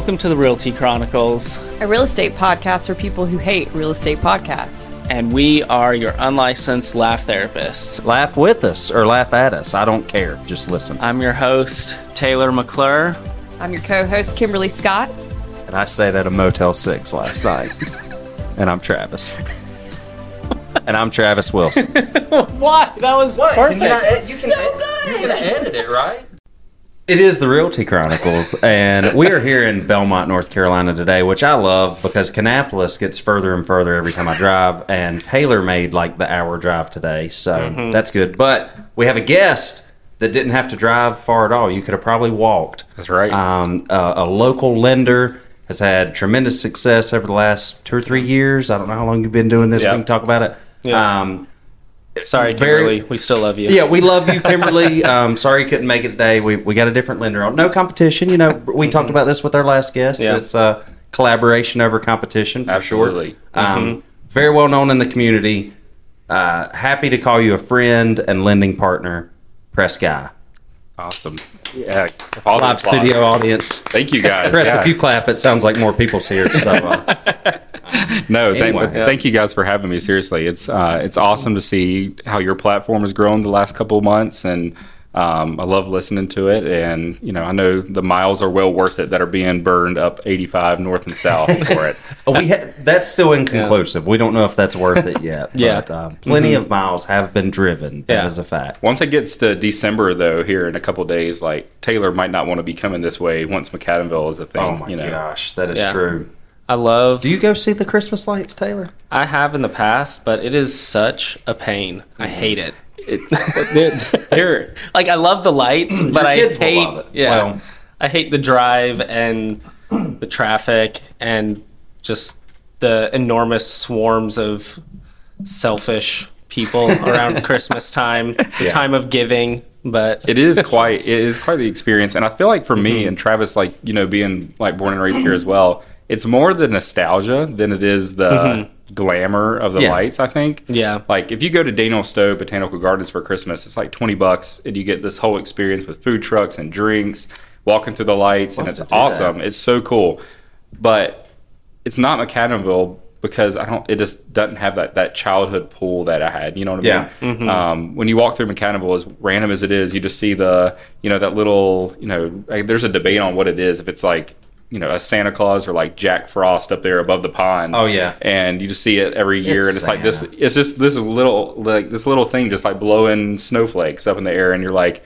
Welcome to the Realty Chronicles, a real estate podcast for people who hate real estate podcasts. and we are your unlicensed laugh therapists. Laugh with us or laugh at us. I don't care. Just listen. I'm your host, Taylor McClure. I'm your co host, Kimberly Scott. And I stayed at a Motel 6 last night. and I'm Travis. and I'm Travis Wilson. Why? That was perfect. you can, You're going to edit it, right? It is the Realty Chronicles, and we are here in Belmont, North Carolina today, which I love because Kannapolis gets further and further every time I drive, and Taylor made like the hour drive today, so that's good. But we have a guest that didn't have to drive far at all. You could have probably walked. That's right. Um, a, a local lender has had tremendous success over the last two or three years. I don't know how long you've been doing this. Yeah. We can talk about it. Yeah. Um, Sorry, Very- Kimberly. We still love you. yeah, we love you, Kimberly. Um, sorry you couldn't make it today. We, we got a different lender on. No competition. You know, we talked about this with our last guest. Yeah. It's uh, collaboration over competition. Absolutely. Sure. Um, Very well known in the community. Uh, happy to call you a friend and lending partner, Pres Guy. Awesome. Yeah. Live studio audience. Thank you guys. Pres, Yeah. if you clap, it sounds like more people's here. So, uh, No, thank, Yeah. thank you guys for having me. Seriously, it's uh, it's awesome to see how your platform has grown the last couple of months, and um, I love listening to it. And you know, I know the miles are well worth it that are being burned up 85 north and south for it. we ha- that's still inconclusive. We don't know if that's worth it yet. Yeah. But, uh, plenty of miles have been driven. That is Yeah. a fact. Once it gets to December, though, here in a couple of days, like Taylor might not want to be coming this way once McAdenville is a thing. Oh my you know? gosh, that is Yeah. true. I love. Do you go see the Christmas lights, Taylor? I have in the past, but it is such a pain. I hate it. It, they're, Like I love the lights, but I hate. Yeah, Well- I hate the drive and the traffic and just the enormous swarms of selfish people around Christmas time, the Yeah. time of giving. But it is quite it is quite the experience and i feel like for Mm-hmm. me and travis like you know being like born and raised here as well it's more the nostalgia than it is the glamour of the Yeah. lights i think Mm-hmm. Yeah. like if you go to daniel stowe botanical gardens for christmas it's like 20 bucks and you get this whole experience with food trucks and drinks walking through the lights and it's to do awesome it's so cool but it's not McAdenville because I don't. It just doesn't have that, that childhood pool that I had. You know what I Yeah. mean? Um, when you walk through McAdenville, as random as it is, you just see the you know that little you know. Like, there's a debate on what it is. If it's like you know a Santa Claus or like Jack Frost up there above the pond. Oh, yeah. and you just see it every year, It's and it's like this. It's just this little like this little thing just like blowing snowflakes up in the air, and you're like.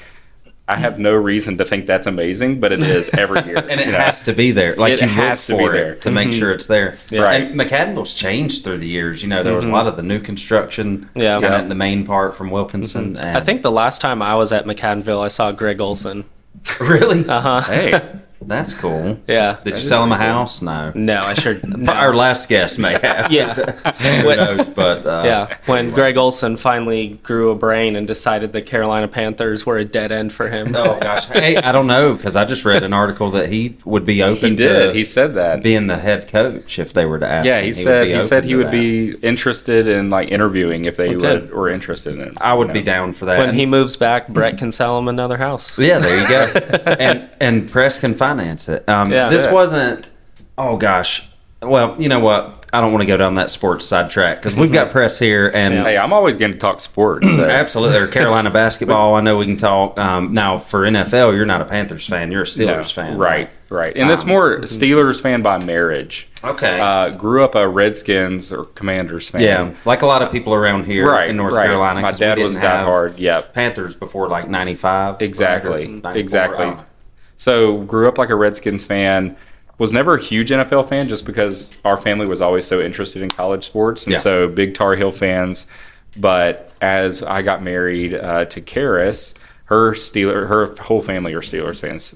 I have no reason to think that's amazing, but it is every year. And it know? has to be there. Like It you has to be for there. it to make mm-hmm. sure it's there. Right. And McAdenville's changed through the years. You know, there was a mm-hmm. lot of the new construction. Yeah. Kind Yeah. of in the main part from Wilkinson. Mm-hmm. And I think the last time I was at McAdenville, I saw Greg Olsen. really. Uh huh. Hey, That's cool. Yeah. Did you sell him a house? No. No, I sure. no. Our last guest may have. Yeah. Who knows? But uh, Yeah, when Greg Olsen finally grew a brain and decided the Carolina Panthers were a dead end for him. Oh gosh. Hey, I don't know because I just read an article that he would be open he did. to He said that. being the head coach if they were to ask. Yeah, him. he would said be he said he would that. be interested in like interviewing if they Oh, would were interested in it. I would you be down for that. When he moves back, Brett can sell him another house. Yeah, there you go. and and Pres can finance it. Um, Yeah. this Yeah. wasn't. Oh gosh. Well, you know what? I don't want to go down that sports sidetrack because we've got Pres here, and Hey, I'm always going to talk sports. So. absolutely, or Carolina basketball. I know we can talk. Um, now for NFL, you're not a Panthers fan. You're a Steelers No, fan, right? Right, and that's Um, more Steelers fan by marriage. Okay. Uh, grew up a Redskins or Commanders fan. yeah, like a lot of people around here right. in North right. Carolina. My dad was diehard. Yep, Panthers before like '95. exactly, exactly. So grew up like a Redskins fan. Was never a huge NFL fan just because our family was always so interested in college sports, and Yeah. so big Tar Heel fans. But as I got married uh, to Karis, her Steeler, her whole family are Steelers fans.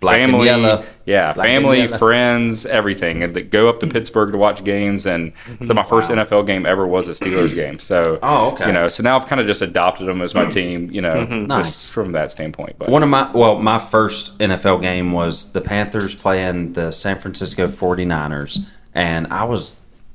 Black and family, yellow. yeah, Black family, friends, everything, and they go up to mm-hmm. Pittsburgh to watch games. And mm-hmm. so my first NFL game ever was a Steelers game. So, Oh, okay. you know, so now I've kind of just adopted them as my mm-hmm. team. You know, Nice. just from that standpoint. But One of my well, my first NFL game was the Panthers playing the San Francisco 49ers and I was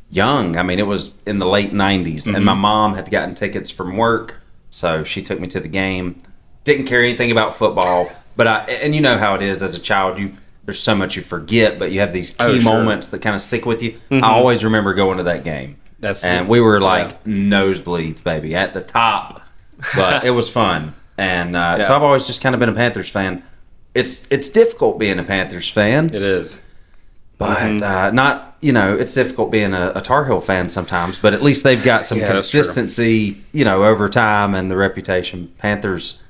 young. I mean, it was in the late 90s and my mom had gotten tickets from work, so she took me to the game. Didn't care anything about football, but I and you know how it is as a child, you there's so much you forget, but you have these key Oh, sure. moments that kind of stick with you. I always remember going to that game. That's and the- we were like nosebleeds, baby, at the top, but it was fun. And uh, so I've always just kind of been a Panthers fan. It's it's difficult being a Panthers fan, It is. but Mm-hmm. uh, not you know it's difficult being a, a Tar Heel fan sometimes. But at least they've got some Yeah, consistency, you know, over time and the reputation. Panthers,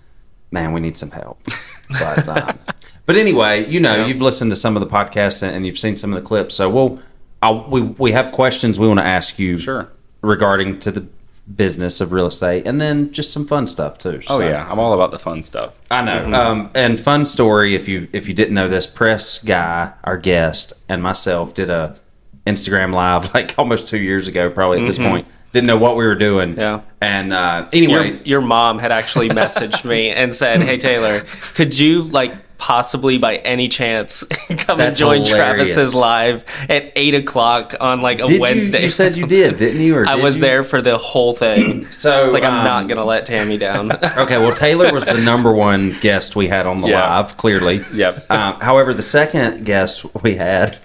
man, we need some help. But um, but anyway, you know, Yeah. you've listened to some of the podcasts and, you've seen some of the clips, so we'll I'll, we we have questions we want to ask you Sure. regarding to the business of real estate, and then just some fun stuff too. Oh So- yeah, I'm all about the fun stuff. I know. Um, and fun story if you if you didn't know this, Pres Guy, our guest, and myself did a Instagram live like almost two years ago, probably at this point. Didn't know what we were doing. Yeah. And uh, anyway, your mom had actually messaged me and said, "Hey Taylor, could you like possibly by any chance come That's and join hilarious. Travis's live at eight o'clock on like a did Wednesday?" you? You said you did, didn't you? Or I was you? there for the whole thing. So It's like I'm um, not gonna let Tammy down. Okay, well, Taylor was the number one guest we had on the Yeah. live, clearly. Yep. Um, however, the second guest we had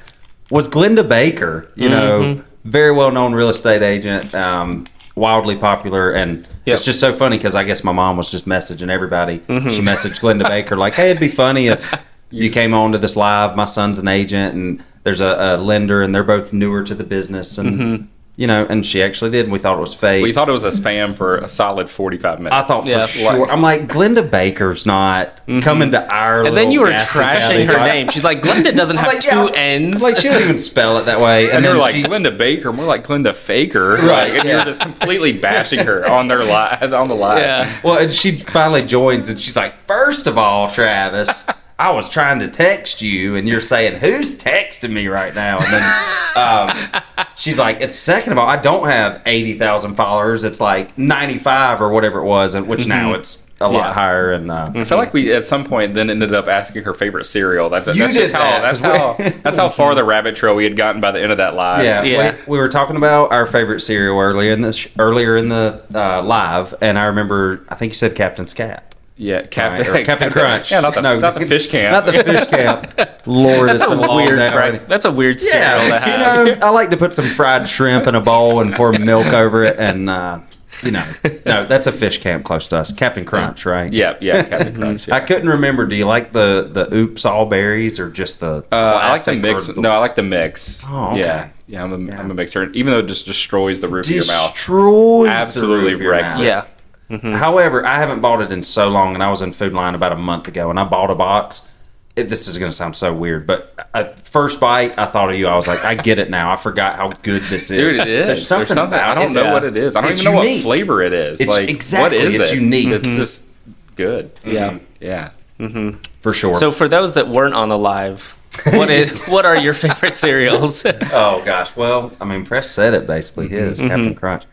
was Glennda Baker, you know, very well known real estate agent, um, wildly popular. And Yep. it's just so funny because I guess my mom was just messaging everybody. She messaged Glennda Baker, like, hey, it'd be funny if you came on to this live. My son's an agent, and there's a, a lender, and they're both newer to the business. And, you know, and she actually did. And we thought it was fake. We thought it was a spam for a solid 45 minutes. I thought Yeah. for sure. I'm like, Glennda Baker's not mm-hmm. coming to our. and then you were trashing her guy. name. She's like, "Glennda doesn't have like, two yeah. N's." Like, she don't even spell it that way. And, and then you're like she, Glennda Baker, more like Glenda Faker, Right, Like, and yeah. you're just completely bashing her on their live on the live. yeah. well, and she finally joins, and she's like, first of all, Travis. I was trying to text you, and you're saying, "Who's texting me right now?" And then um, she's like, "It's second of all, I don't have eighty thousand followers. It's like ninety five or whatever it was, and which now it's a lot Yeah. higher." And uh, I feel like we at some point then ended up asking her favorite cereal. That, that's You just did how that, that's 'cause we- how that's how far the rabbit trail we had gotten by the end of that live. Yeah, Yeah. We, we were talking about our favorite cereal earlier in the earlier in the uh, live, and I remember I think you said Captain's Cap. Yeah, Captain, Right, Captain Crunch. Yeah, not the No, not the fish camp. Not the fish camp. Lord, That's a weird. day Right, that's a weird cereal to Yeah, have. you know, I like to put some fried shrimp in a bowl and pour milk over it, and uh, you know, no, that's a fish camp close to us. Captain Crunch, right? yeah, yeah, Captain Crunch. Yeah. I couldn't remember. Do you like the the oops all berries or just the? Uh, I like the mix. the- No, I like the mix. Oh, okay. Yeah, yeah, I'm a, am a mixer. Even though it just destroys the roof of your mouth. destroys Absolutely the roof of your wrecks mouth. it. Yeah. However, I haven't bought it in so long, and I was in Food Lion about a month ago, and I bought a box. It, this is going to sound so weird, but at first bite, I thought of you. I was like, I get it now. I forgot how good this is. Dude, it is. There's something, about I don't it. know yeah. what it is. I don't It's even know unique. what flavor it is. It's- like exactly, what is it's it? unique. It's Mhm. just good. Mm-hmm. Yeah. Yeah. Mm-hmm. for sure. So for those that weren't on the live, what is what are your favorite cereals? oh gosh, well, I mean, Pres said it basically. His Captain Crunch.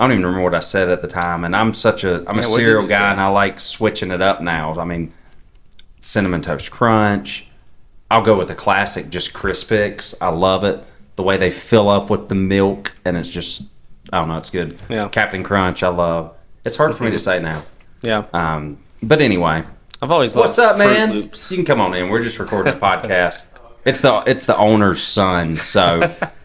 I don't even remember what I said at the time, and I'm such a I'm Yeah, a cereal guy, say? and I like switching it up now. I mean, cinnamon toast crunch. I'll go with the classic, just Crispix. I love it. The way they fill up with the milk, and it's just I don't know, it's good. Yeah. Captain Crunch, I love. It's hard for me to say now. yeah, Um, but anyway, I've always loved What's up, man? Loops. You can come on in. We're just recording a podcast. It's the it's the owner's son, so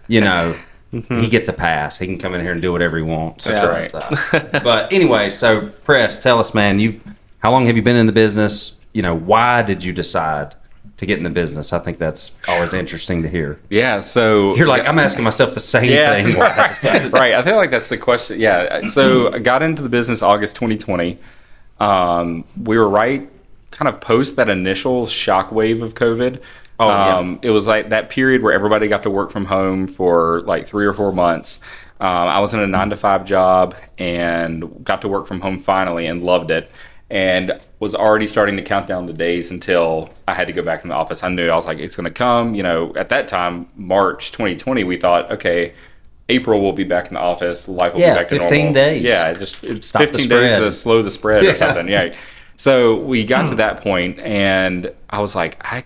you know he gets a pass. He can come in here and do whatever he wants. That's But, uh, but anyway, so Pres, tell us, man. You've how long have you been in the business? You know, why did you decide to get in the business? I think that's always interesting to hear. Yeah. So You're like, I'm asking myself the same yeah, thing. I right. I feel like that's the question. Yeah. So I got into the business August 2020. Um, we were right, kind of post that initial shockwave of COVID. Oh, yeah. um, It was like that period where everybody got to work from home for like three or four months. Um, I was in a nine to five job and got to work from home finally and loved it. And was already starting to count down the days until I had to go back in the office. I knew I was like, it's going to come. You know, at that time, March 2020, we thought, okay, April will be back in the office. Life will Yeah, be back to normal. 15 days. Yeah, just it's Stop the 15 days to slow the spread Yeah. or something. Yeah. So we got to that point, and I was like, I,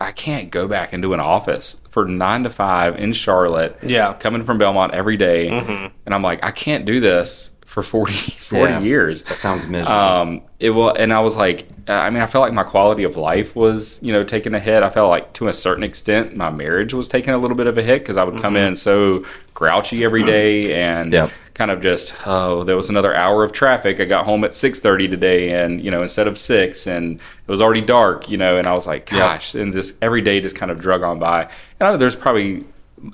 I can't go back into an office for nine to five in Charlotte. Yeah. coming from Belmont every day. Mm-hmm. and I'm like, I can't do this for 40, 40 Yeah. years. That sounds miserable. Um, it will, and I was like, uh, I mean, I felt like my quality of life was, you know, taking a hit. I felt like to a certain extent, my marriage was taking a little bit of a hit because I would come in so grouchy every day and Yep. kind of just, oh, there was another hour of traffic. I got home at six thirty today, and you know, instead of six, and it was already dark, you know, and I was like, gosh, and this every day just kind of drug on by. And I know there's probably,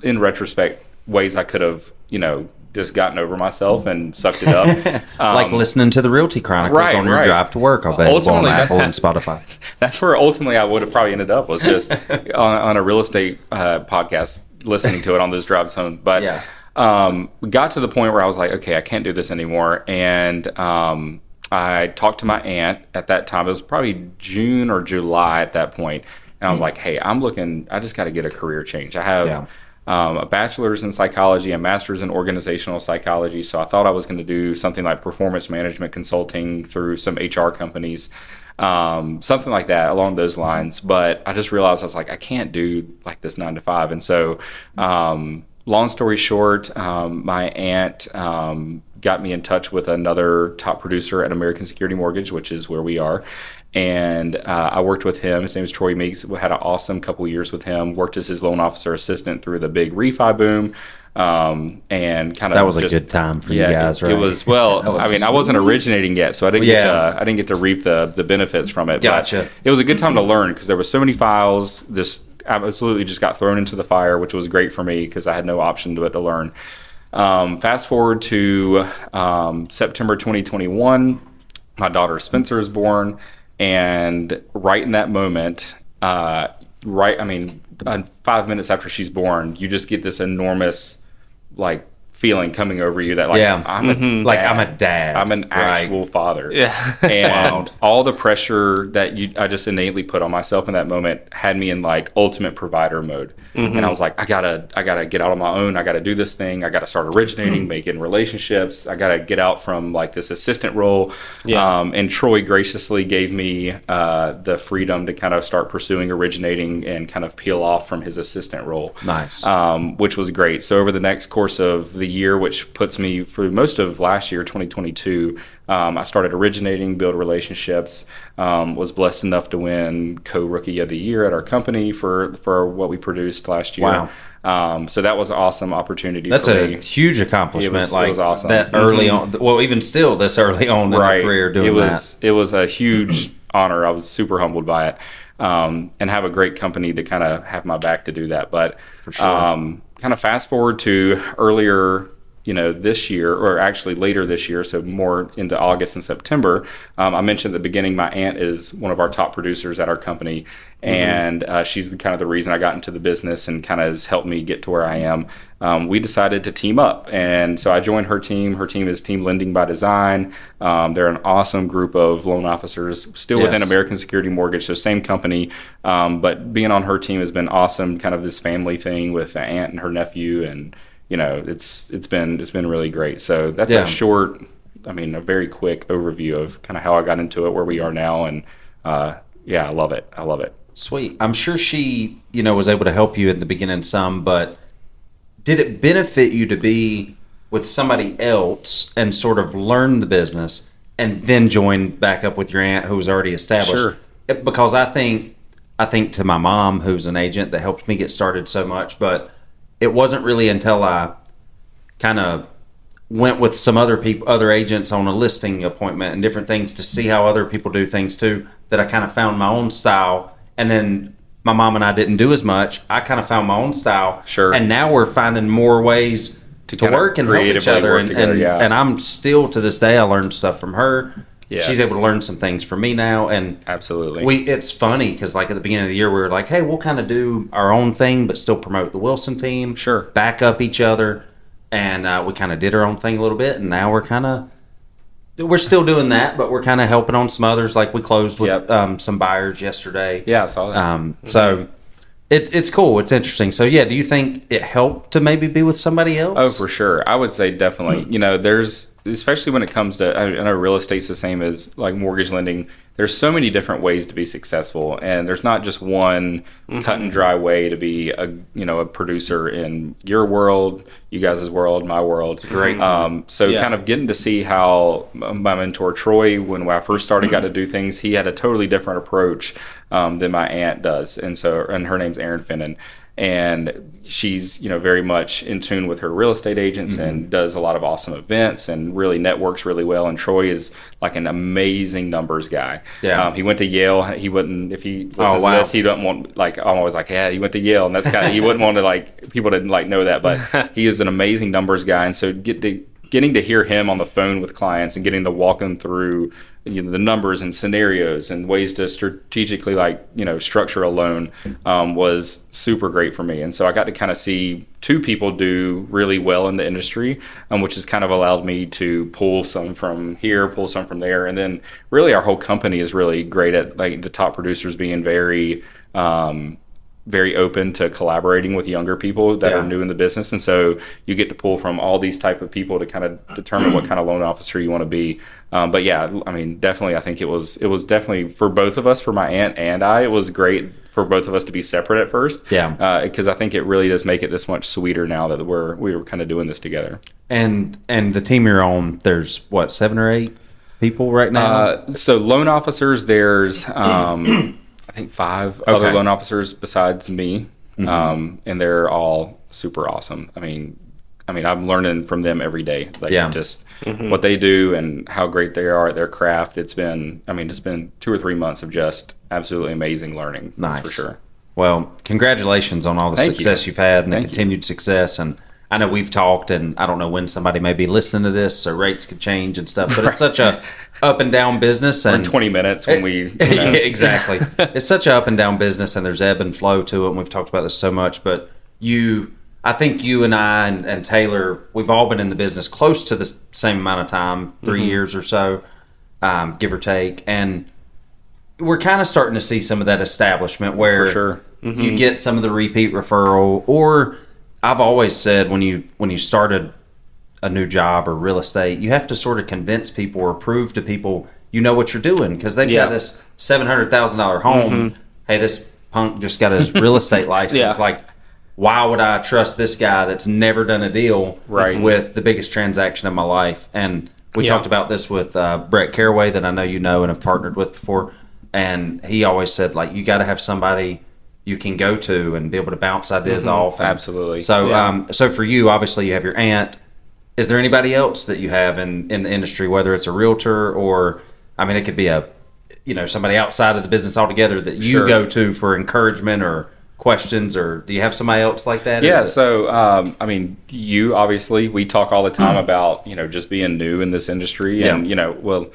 in retrospect, ways I could have, you know. Just gotten over myself and sucked it up. like Um, listening to the Realty Chronicles right, on your right. drive to work available on Ultimately, that's Apple and Spotify. that's where ultimately I would have probably ended up was just on, on a real estate uh, podcast listening to it on those drives home. But Yeah. um, got to the point where I was like, okay, I can't do this anymore. And um, I talked to my aunt at that time. It was probably June or July at that point. And I was like, hey, I'm looking, I just got to get a career change. I have Yeah. Um, a bachelor's in psychology, a master's in organizational psychology. So I thought I was going to do something like performance management consulting through some HR companies, um, something like that along those lines. But I just realized I was like, I can't do like this nine to five. And so, um, long story short, um, my aunt um, got me in touch with another top producer at American Security Mortgage, which is where we are. And uh, I worked with him. His name is Troy Meeks. We had an awesome couple years with him. Worked as his loan officer assistant through the big refi boom, um, and kind of That was a good time for yeah, you guys, right? it was well. Was I mean, I wasn't originating yet, so I didn't Yeah. get to, I didn't get to reap the the benefits from it. but Gotcha. it was a good time to learn because there were so many files. This absolutely just got thrown into the fire, which was great for me because I had no option to it to learn. Um, fast forward to um, September 2021, my daughter Spencer is born, and right in that moment, uh, right, I mean, uh, five minutes after she's born, you just get this enormous, like, feeling coming over you that like Yeah. I'm a Like, dad. I'm a dad, I'm an right. actual father. Yeah. and all the pressure that you I just innately put on myself in that moment had me in like ultimate provider mode. And I was like, I gotta I gotta get out on my own. I gotta do this thing. I gotta start originating, making relationships. I gotta get out from like this assistant role. Yeah. Um, and Troy graciously gave me uh, the freedom to kind of start pursuing originating and kind of peel off from his assistant role Nice. um, which was great. So over the next course of the year, which puts me through most of last year, 2022, um, I started originating, build relationships. Um, was blessed enough to win co-rookie of the year at our company for for what we produced last year. Wow. Um, so that was an awesome opportunity. That's a me. huge accomplishment. It was- it was awesome. that early on. Well, even still, this early on in right. the career doing it was it was a huge honor. I was super humbled by it, um, and have a great company to kind of have my back to do that. But For sure. um, kind of fast forward to earlier. You know, this year, or actually later this year, so more into August and September. Um, I mentioned at the beginning, my aunt is one of our top producers at our company, and uh, she's the, kind of the reason I got into the business and kind of has helped me get to where I am. Um, we decided to team up, and so I joined her team. Her team is Team Lending by Design. Um, they're an awesome group of loan officers, still within American Security Mortgage, so same company. Um, but being on her team has been awesome. Kind of this family thing with an aunt and her nephew, and you know, it's it's been it's been really great. So that's Yeah. a short, I mean, a very quick overview of kind of how I got into it, where we are now, and uh, yeah, I love it. I love it. Sweet. I'm sure she, you know, was able to help you in the beginning some, but did it benefit you to be with somebody else and sort of learn the business and then join back up with your aunt who was already established? Sure. Because I think I think to my mom who's an agent that helped me get started so much, but it wasn't really until I kind of went with some other people, other agents on a listing appointment and different things to see how other people do things too. That I kind of found my own style, and then my mom and I didn't do as much. I kind of found my own style, Sure. And now we're finding more ways to, kinda work and help each other. And together, and, yeah. and I'm still to this day, I learned stuff from her. Yes. She's able to learn some things from me now, and Absolutely. we it's funny because like at the beginning of the year we were like, hey, we'll kind of do our own thing, but still promote the Wilson team. Sure. back up each other, and uh, we kind of did our own thing a little bit, and now we're kind of we're still doing that, but we're kind of helping on some others. Like we closed with Yep. um, some buyers yesterday. yeah, I saw that. Um, so it's it's cool. It's interesting. So yeah, do you think it helped to maybe be with somebody else? Oh, for sure. I would say definitely. You know, there's especially when it comes to I, I know real estate's the same as like mortgage lending. There's so many different ways to be successful, and there's not just one cut and dry way to be a you know a producer in your world, you guys' world, my world. Great. Um, so Yeah. kind of getting to see how my mentor Troy, when I first started, got to do things. He had a totally different approach um, than my aunt does, and so and her name's Erin Finnan and she's you know very much in tune with her real estate agents and does a lot of awesome events and really networks really well. And troy is like an amazing numbers guy. Yeah. um, he went to yale. He wouldn't if he listens Oh, wow. to this he doesn't want like i'm always like yeah he went to yale. And that's kind of he wouldn't want to like people didn't like know that. But he is an amazing numbers guy. And so get to getting to hear him on the phone with clients and getting to walk them through you know the numbers and scenarios and ways to strategically like you know structure a loan um, was super great for me. And so i got to kind of see two people do really well in the industry um, which has kind of allowed me to pull some from here pull some from there. And then really our whole company is really great at like the top producers being very um, very open to collaborating with younger people that Yeah. are new in the business and so you get to pull from all these type of people to kind of determine what kind of loan officer you want to be um, but yeah i mean definitely i think it was it was definitely for both of us for my aunt and i it was great for both of us to be separate at first Yeah. because i think it really does make it this much sweeter now that we're we were kind of doing this together And and the team you're on, there's what seven or eight people right now. Uh, so loan officers, there's um, think five other Okay. Mm-hmm. loan officers besides me, um, and they're all super awesome. I mean, I mean, I'm learning from them every day. Like Yeah. just what they do and how great they are at their craft. It's been, I mean, it's been two or three months of just absolutely amazing learning. nice That's for sure. Well, congratulations on all the Thank success you've had and the Thank you. continued success. And I know we've talked, and I don't know when somebody may be listening to this, so rates could change and stuff. But it's such a up and down business, In and 20 minutes when we, you know, Yeah, exactly. it's such an up and down business, and there's ebb and flow to it. And we've talked about this so much, but you, I think you and I and, and Taylor, we've all been in the business close to the same amount of time, 3 Mm-hmm. years or so, um, give or take, and we're kind of starting to see some of that establishment where sure. you get some of the repeat referral, or I've always said when you when you started a new job or real estate, you have to sort of convince people or prove to people you know what you're doing because they've Yeah. got this seven hundred thousand dollar home. Hey, this punk just got his real estate license. Yeah. Like, why would I trust this guy that's never done a deal Right. with the biggest transaction of my life? And we Yeah. talked about this with uh, Brett Caraway that I know you know and have partnered with before. And he always said like you got to have somebody you can go to and be able to bounce ideas off. And Absolutely. So, Yeah. um, so for you, obviously, you have your aunt. Is there anybody else that you have in in the industry, whether it's a realtor or, I mean, it could be a, you know, somebody outside of the business altogether that you Sure. go to for encouragement or questions, or do you have somebody else like that? Yeah, so um, I mean, you obviously we talk all the time about you know just being new in this industry, and Yeah. you know, well,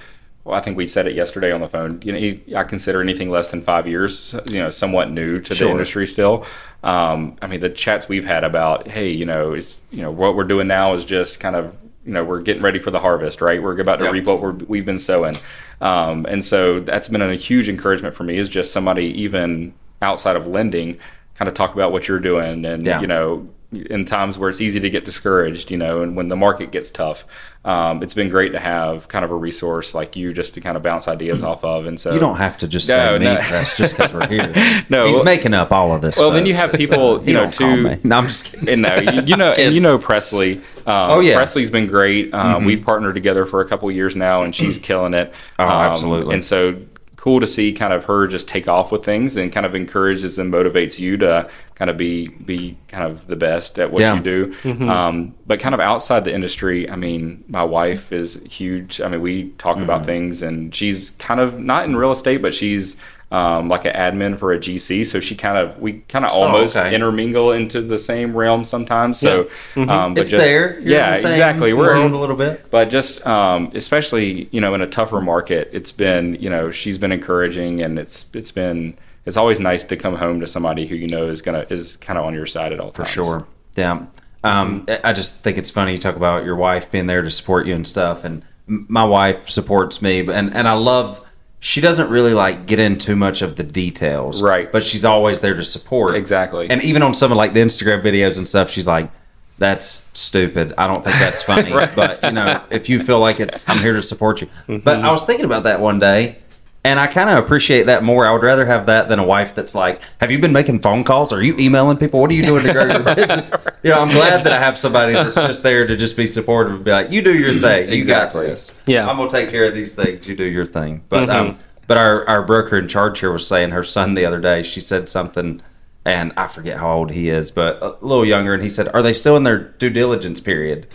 well, I think we said it yesterday on the phone. You know, I consider anything less than five years, you know, somewhat new to Sure. the industry still. Um, I mean, the chats we've had about, hey, you know, it's you know what we're doing now is just kind of you know we're getting ready for the harvest, right? We're about to Yep. reap what we're, we've been sowing, um, and so that's been a huge encouragement for me. Is just somebody even outside of lending, kind of talk about what you're doing, and Yeah. you know in times where it's easy to get discouraged, you know, and when the market gets tough, um, it's been great to have kind of a resource like you just to kind of bounce ideas off of. And so you don't have to just No, say me. no. That's just because we're here. No, he's well- making up all of this. Well, then you have people, He you know, too- me. No, I'm just kidding. no, you, you know, and you know Presley. Um, Oh, yeah. Mm-hmm. Presley's been great. Um, We've partnered together for a couple years now, and she's killing it. Oh, Um, absolutely. And so cool to see kind of her just take off with things and kind of encourages and motivates you to kind of be be kind of the best at what Yeah. you do. Mm-hmm. Um, but kind of outside the industry, I mean, my wife is huge. I mean, we talk Mm-hmm. about things, and she's kind of not in real estate, but she's um, like an admin for a GC. So she kind of we kind of almost Oh, okay. intermingle into the same realm sometimes. So um, but Mm-hmm. It's just- there. You're in yeah, the exactly. We're world in- a little bit. but just um, especially you know in a tougher market, it's been you know she's been encouraging, and it's it's been it's always nice to come home to somebody who you know is gonna is kind of on your side at all For times. sure. Yeah. Um, I just think it's funny you talk about your wife being there to support you and stuff. And my wife supports me, but- and and I love. She doesn't really like get in too much of the details, Right. But she's always there to support. Exactly. And even on some of like the Instagram videos and stuff, she's like, that's stupid. I don't think that's funny. But you know, if you feel like it's, I'm here to support you. But mm-hmm. I was thinking about that one day, and I kind of appreciate that more. I would rather have that than a wife that's like, "Have you been making phone calls? Are you emailing people? What are you doing to grow your business?" You know, I'm glad that I have somebody that's just there to just be supportive and be like, "You do your thing. You Exactly. got this. Yeah. I'm gonna take care of these things. You do your thing." But um, but our our broker in charge here was saying her son the other day. She said something and I forget how old he is, but a little younger. And he said, "Are they still in their due diligence period?"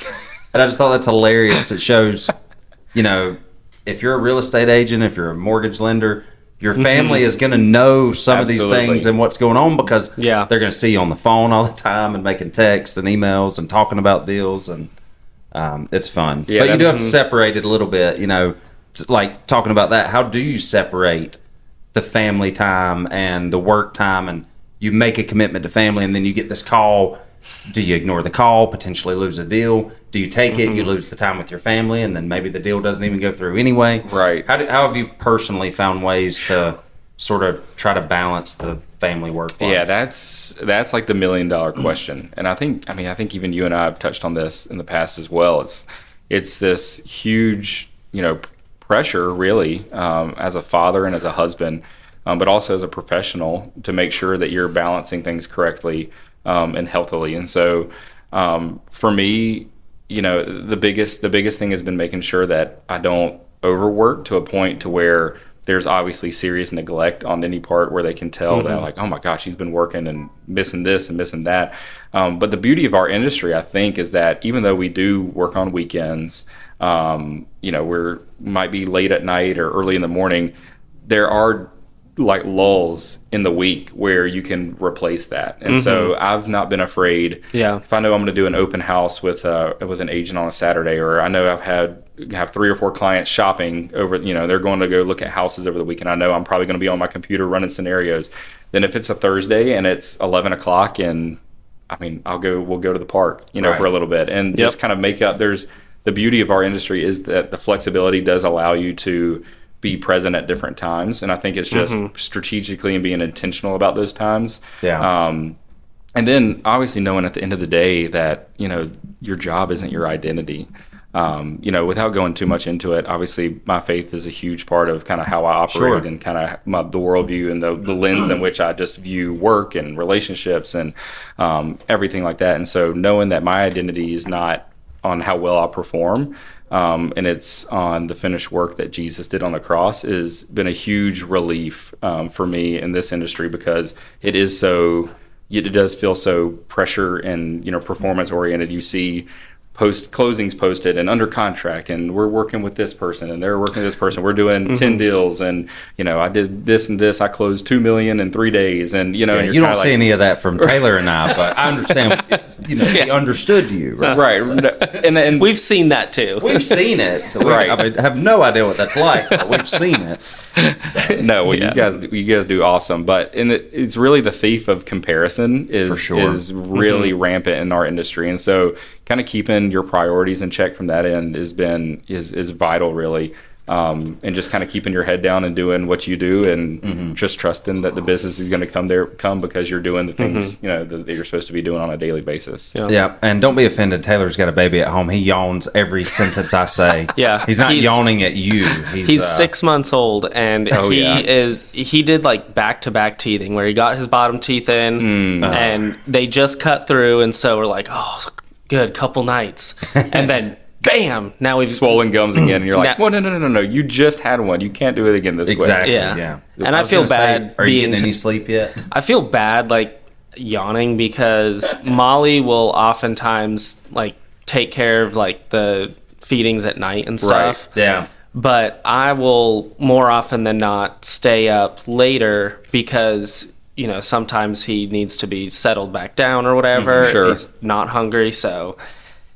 And I just thought that's hilarious. It shows, you know, if you're a real estate agent, if you're a mortgage lender, your family is going to know some of these things and what's going on because Yeah. they're going to see you on the phone all the time and making texts and emails and talking about deals and um, it's fun. Yeah, but you do have to separate it a little bit. You know, like talking about that. How do you separate the family time and the work time and you make a commitment to family and then you get this call do you ignore the call potentially lose a deal do you take it you lose the time with your family and then maybe the deal doesn't even go through anyway Right. how, do, how have you personally found ways to sort of try to balance the family work life? Yeah, that's that's like the million dollar question, and I think I mean I think even you and I have touched on this in the past as well. It's it's this huge you know pressure really um, as a father and as a husband, um, but also as a professional to make sure that you're balancing things correctly um, and healthily. And so um, for me, you know, the biggest the biggest thing has been making sure that I don't overwork to a point to where there's obviously serious neglect on any part where they can tell that like oh my gosh he's been working and missing this and missing that um, but the beauty of our industry i think is that even though we do work on weekends um, you know we're might be late at night or early in the morning there are like lulls in the week where you can replace that and so i've not been afraid Yeah. if I know I'm going to do an open house with uh, with an agent on a Saturday, or I know I've had have three or four clients shopping over, you know, they're going to go look at houses over the weekend. I know I'm probably going to be on my computer running scenarios. Then if it's a Thursday and it's 11 o'clock, and I mean, I'll go, we'll go to the park, you know, Right. for a little bit, and just kind of make up. There's the beauty of our industry is that the flexibility does allow you to be present at different times, and I think it's just strategically and being intentional about those times. Yeah. Um, and then obviously knowing at the end of the day that you know your job isn't your identity um, you know without going too much into it obviously my faith is a huge part of kind of how i operate Sure. and kind of my, the worldview and the, the lens in which i just view work and relationships and um, everything like that and so knowing that my identity is not on how well i perform um, and it's on the finished work that Jesus did on the cross has been a huge relief um, for me in this industry because it is so it does feel so pressure and you know performance oriented. You see post closings posted and under contract and we're working with this person and they're working with this person we're doing 10 mm-hmm. deals and you know i did this and this i closed 2 million in three days and you know Yeah, and you're don't see like, any of that from Taylor and I, but I understand. You know, he understood you, right? right and and We've seen that too. We've seen it. We, Right. I mean, have no idea what that's like, but we've seen it. So, no, well, Yeah. you guys, you guys do awesome. But and it, it's really the thief of comparison is sure. is really mm-hmm. rampant in our industry, and so kind of keeping your priorities in check from that end has been is is vital, really. Um, and just kind of keeping your head down and doing what you do, and just trusting that the business is going to come there come because you're doing the things you know that, that you're supposed to be doing on a daily basis. Yeah. yeah, and don't be offended. Taylor's got a baby at home. He yawns every sentence I say. Yeah. he's not He's- yawning at you. He's, He's uh, six months old, and Oh, he yeah. is. He did like back to back teething, where he got his bottom teeth in, and they just cut through, and so we're like, oh, good, couple nights, and then bam, now he's Swollen gums again, and you're like, well, no, no, no, no, no, you just had one. You can't do it again this Exactly. way. Yeah. Yeah. And I was feel gonna say, bad are you being getting t- any sleep yet? I feel bad like yawning because Molly will oftentimes like take care of like the feedings at night and stuff. Yeah. But I will more often than not stay up later because you know sometimes he needs to be settled back down or whatever Mhm, sure. if he's not hungry. So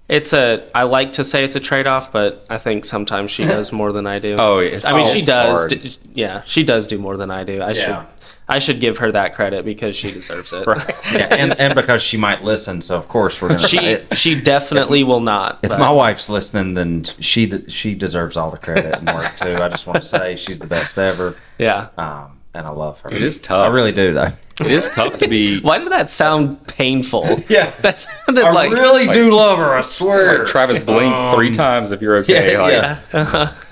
it's a I like to say it's a trade off, but I think sometimes she does more than I do. Oh, it's, I mean, oh, she it's does. hard. d- yeah, she does do more than I do. I Yeah. should, I should give her that credit because she deserves it. Yeah, and, and because she might listen, so of course we're gonna. she, it. she definitely will not. If but- my wife's listening, then she she deserves all the credit and work too. I just want to say she's the best ever. yeah, Um, and I love her. It is tough. I really do, though. It is tough to be. Why did that sound painful? Yeah. that sounded I like really do love her. I swear. Travis blink three times if you're okay. Yeah, like,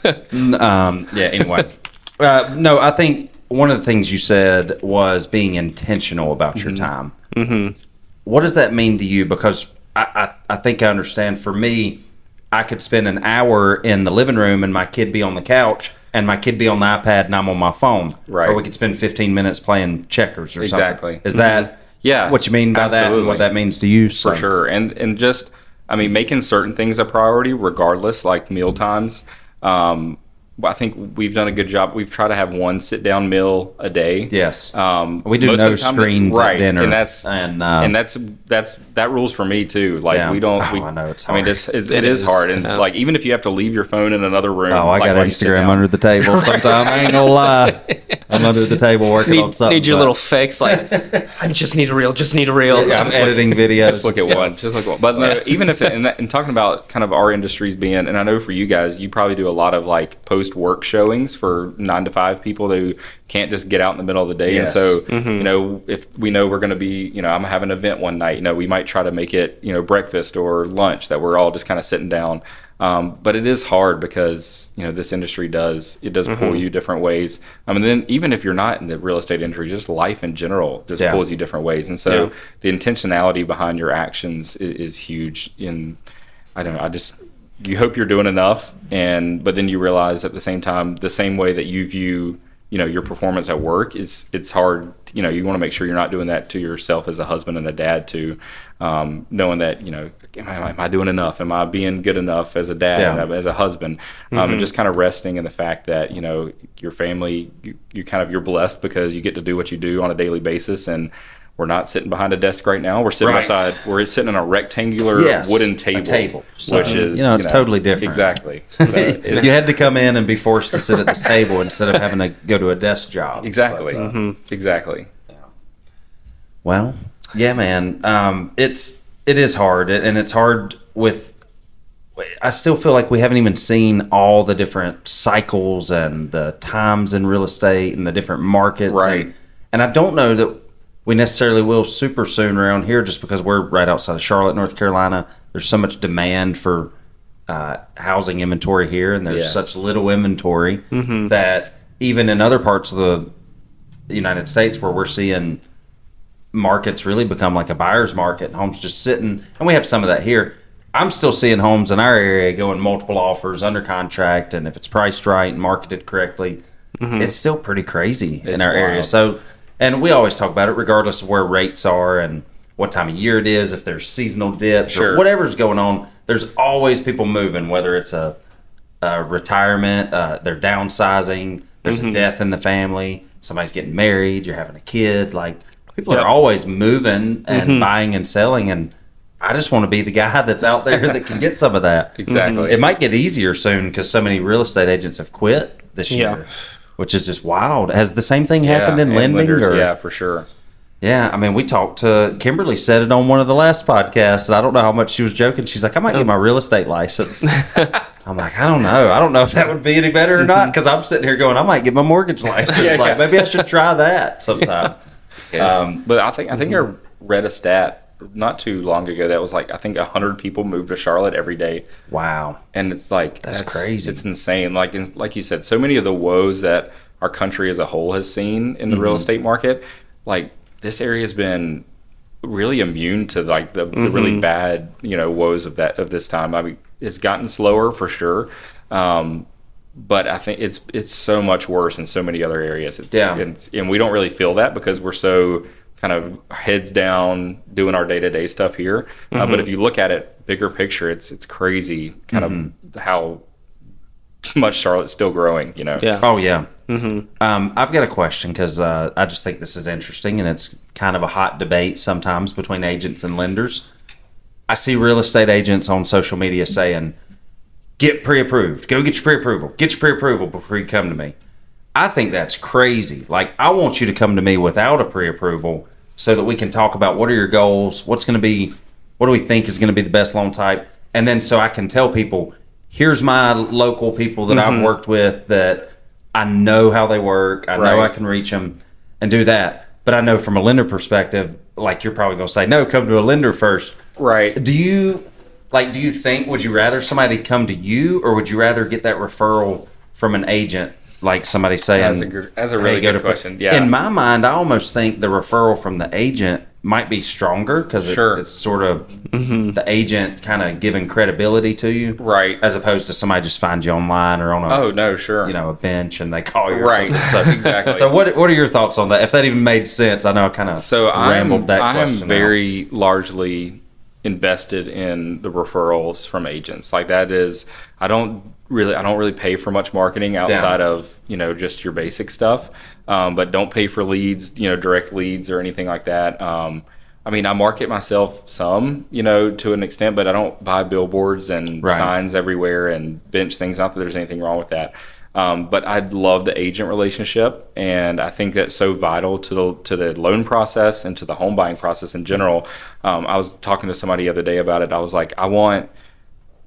yeah. N- um, yeah. Anyway, uh, no, I think one of the things you said was being intentional about your time. Mm-hmm. What does that mean to you? Because I, I, I think I understand. For me, I could spend an hour in the living room and my kid be on the couch. And my kid be on the iPad and I'm on my phone. Right. Or we could spend 15 minutes playing checkers or Exactly. something. Is that Yeah, what you mean by that and what that means to you? for sure and and just i mean making certain things a priority regardless like meal times um i think we've done a good job we've tried to have one sit down meal a day Yes. um we do most of no the time that- screens right at dinner. and that's and, uh, and that's that's that rules for me too like Yeah. we don't Oh, we, I know, it's Hard. i mean it's, it's It it is, is, hard and yeah. like even if you have to leave your phone in another room Oh, I like, got while you sit Instagram under the table sometime. I ain't gonna lie. I'm under the table working on need, something. need your but- little fix. Like I just need a reel. Just need a reel. Yeah, I'm editing videos. Just look at one. Just look at one. But no, even if and, that, and talking about kind of our industries being, and I know for you guys, you probably do a lot of like post work showings for nine to five people who can't just get out in the middle of the day. Yes. And so, mm-hmm. you know, if we know we're going to be, you know, I'm having an event one night, you know, we might try to make it, you know, breakfast or lunch that we're all just kind of sitting down. Um, but it is hard because you know this industry does it does pull you different ways. I mean, then even if you're not in the real estate industry, just life in general just Yeah. pulls you different ways. And so Yeah. the intentionality behind your actions is, is huge. In I don't know, I just you hope you're doing enough, and but then you realize at the same time the same way that you view you know your performance at work is it's hard you know you want to make sure you're not doing that to yourself as a husband and a dad too um, knowing that you know am I, am I doing enough? Am i being good enough as a dad Yeah. and as a husband? Um, and just kind of resting in the fact that you know your family you, you kind of you're blessed because you get to do what you do on a daily basis and we're not sitting behind a desk right now. We're sitting Right. outside. We're sitting on a rectangular Yes, wooden a table, table. So, which is you know, it's totally different. Exactly. So it- if you had to come in and be forced to sit at this table instead of having to go to a desk job. exactly. But, uh, Exactly. Well, yeah, man. Um, it's it is hard, and it's hard with. I still feel like we haven't even seen all the different cycles and the times in real estate and the different markets. Right. And, and I don't know that we necessarily will super soon around here, just because we're right outside of Charlotte, North Carolina. There's so much demand for uh, housing inventory here, and there's Yes. such little inventory that even in other parts of the United States, where we're seeing markets really become like a buyer's market and homes just sitting and we have some of that here. I'm still seeing homes in our area going multiple offers under contract and if it's priced right and marketed correctly it's still pretty crazy in It's our area. so and we always talk about it regardless of where rates are and what time of year it is if there's seasonal dips or whatever's going on there's always people moving whether it's a, a retirement uh, they're downsizing there's a death in the family somebody's getting married you're having a kid like people Yep. are always moving and buying and selling and i just want to be the guy that's out there that can get some of that Exactly. it might get easier soon because so many real estate agents have quit this Yeah. Which is just wild has the same thing Yeah, happened in and lending lenders, or yeah, for sure. yeah, I mean, we talked to Kimberly said it on one of the last podcasts, and I don't know how much she was joking. She's like, I might get my real estate license. I'm like, I don't know. I don't know if that would be any better or not because I'm sitting here going, I might get my mortgage license. Yeah, like, yeah. maybe I should try that sometime. Um, but I think I think I read a stat not too long ago that was like I think hundred people moved to Charlotte every day. wow. and it's like That's crazy. It's insane. Like in, like you said, so many of the woes that our country as a whole has seen in the real Mm-hmm. estate market, like this area has been really immune to like the, the really bad you know woes of that of this time. I mean, it's gotten slower for sure. Um, but I think it's it's so much worse in so many other areas. It's, Yeah. it's, and we don't really feel that because we're so kind of heads down doing our day to day stuff here. Uh, but if you look at it bigger picture, it's it's crazy kind of how much Charlotte's still growing. You know, Yeah. Oh yeah. Um, I've got a question because uh, I just think this is interesting, and it's kind of a hot debate sometimes between agents and lenders. I see real estate agents on social media saying, "Get pre-approved. Go get your pre-approval. Get your pre-approval before you come to me." I think that's crazy. Like, I want you to come to me without a pre-approval so that we can talk about what are your goals, what's going to be, what do we think is going to be the best loan type, and then so I can tell people, here's my local people that I've mm-hmm. worked with that I know how they work. I know I can reach them and do that. But I know from a lender perspective, like you're probably going to say, no, come to a lender first. Right. Do you like? Do you think would you rather somebody come to you, or would you rather get that referral from an agent, like somebody saying? That's a gr- that's a really "Hey, go good to-" question. Yeah. In my mind, I almost think the referral from the agent might be stronger because Sure. it's sort of mm-hmm. the agent kind of giving credibility to you, Right. As opposed to somebody just finds you online or on a Oh no, sure. you know a bench and they call you, Right. So Exactly. So what what are your thoughts on that? If that even made sense, I know I kind of So I'm rambled that I am question. out. very largely invested in the referrals from agents. Like that is I don't really I don't really pay for much marketing outside of you know just your basic stuff. Um, but don't pay for leads, you know, direct leads or anything like that. Um, I mean, I market myself some, you know, to an extent, but I don't buy billboards and Right. signs everywhere and bench things. Not that there's anything wrong with that. Um, but I love the agent relationship, and I think that's so vital to the to the loan process and to the home buying process in general. Um, I was talking to somebody the other day about it. I was like, I want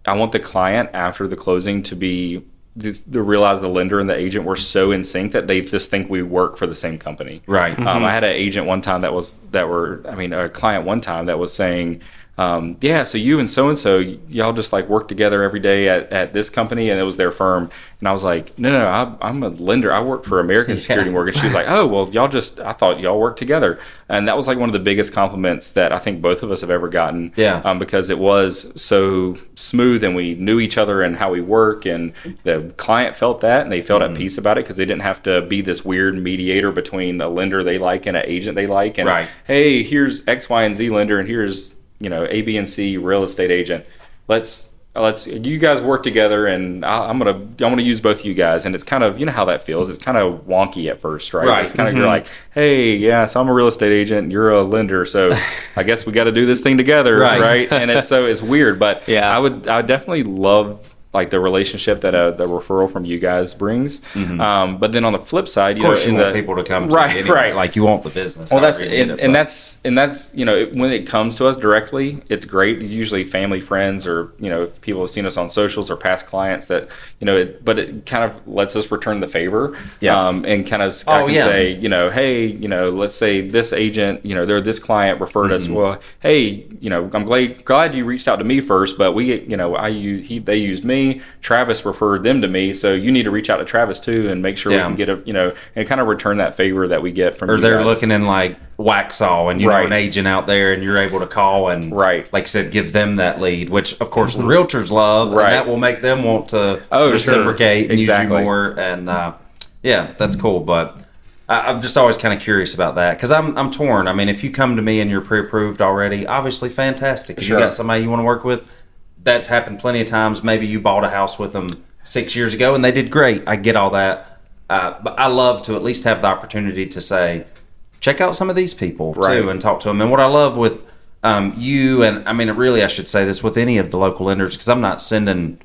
I want the client after the closing to be to to realize the lender and the agent were so in sync that they just think we work for the same company. Right. Um, I had an agent one time that was that were I mean a client one time that was saying, um, yeah, so you and so and so y'all just like work together every day at, at this company and it was their firm and I was like, no, no, I, I'm a lender. I work for American Security Mortgage. She was like, oh, well, y'all just I thought y'all worked together, and that was like one of the biggest compliments that I think both of us have ever gotten. Yeah. Um, because it was so smooth and we knew each other and how we work and the client felt that and they felt Mm-hmm. at peace about it because they didn't have to be this weird mediator between a lender they like and an agent they like and Right. hey here's x y and z lender and here's you know a b and c real estate agent. Let's let's you guys work together and I, i'm gonna i'm gonna use both of you guys. And it's kind of you know how that feels. It's kind of wonky at first right, Right. it's kind of you're mm-hmm. like hey yeah so i'm a real estate agent. You're a lender. So i guess we got to do this thing together Right. right, and it's so it's weird. But Yeah. i would i would definitely love like the relationship that a the referral from you guys brings um, but then on the flip side you Mm-hmm. Know you want the, people to come to right anyway. right Like you want the business. well, that's and, and that's and that's you know it- when it comes to us directly, it's great. Usually, family, friends, or you know, if people have seen us on socials or past clients that you know. It, but it kind of lets us return the favor, Yeah. um, and kind of I Oh, can yeah. say you know, hey, you know, let's say this agent, you know, they're this client referred Mm-hmm. us. Well, hey, you know, I'm glad glad you reached out to me first, but we, you know, I use he they used me. Travis referred them to me, so you need to reach out to Travis too and make sure Yeah. we can get a you know and kind of return that favor that we get from or you they're guys. looking in like Waxhaw and you know an agent out there and you're able to call and Right. like I said, give them that lead, which of course the realtors love, Right. and that will make them want to Oh, sure. reciprocate and use Exactly. you more. And uh, yeah, that's cool. But I, I'm just always kind of curious about that because I'm I'm torn. I mean, if you come to me and you're pre-approved already, obviously fantastic. If Sure. you got somebody you want to work with, that's happened plenty of times. Maybe you bought a house with them six years ago and they did great. I get all that. Uh, but I love to at least have the opportunity to say, check out some of these people Right. too and talk to them. And what I love with um, you and I mean, really, I should say this with any of the local lenders because I'm not sending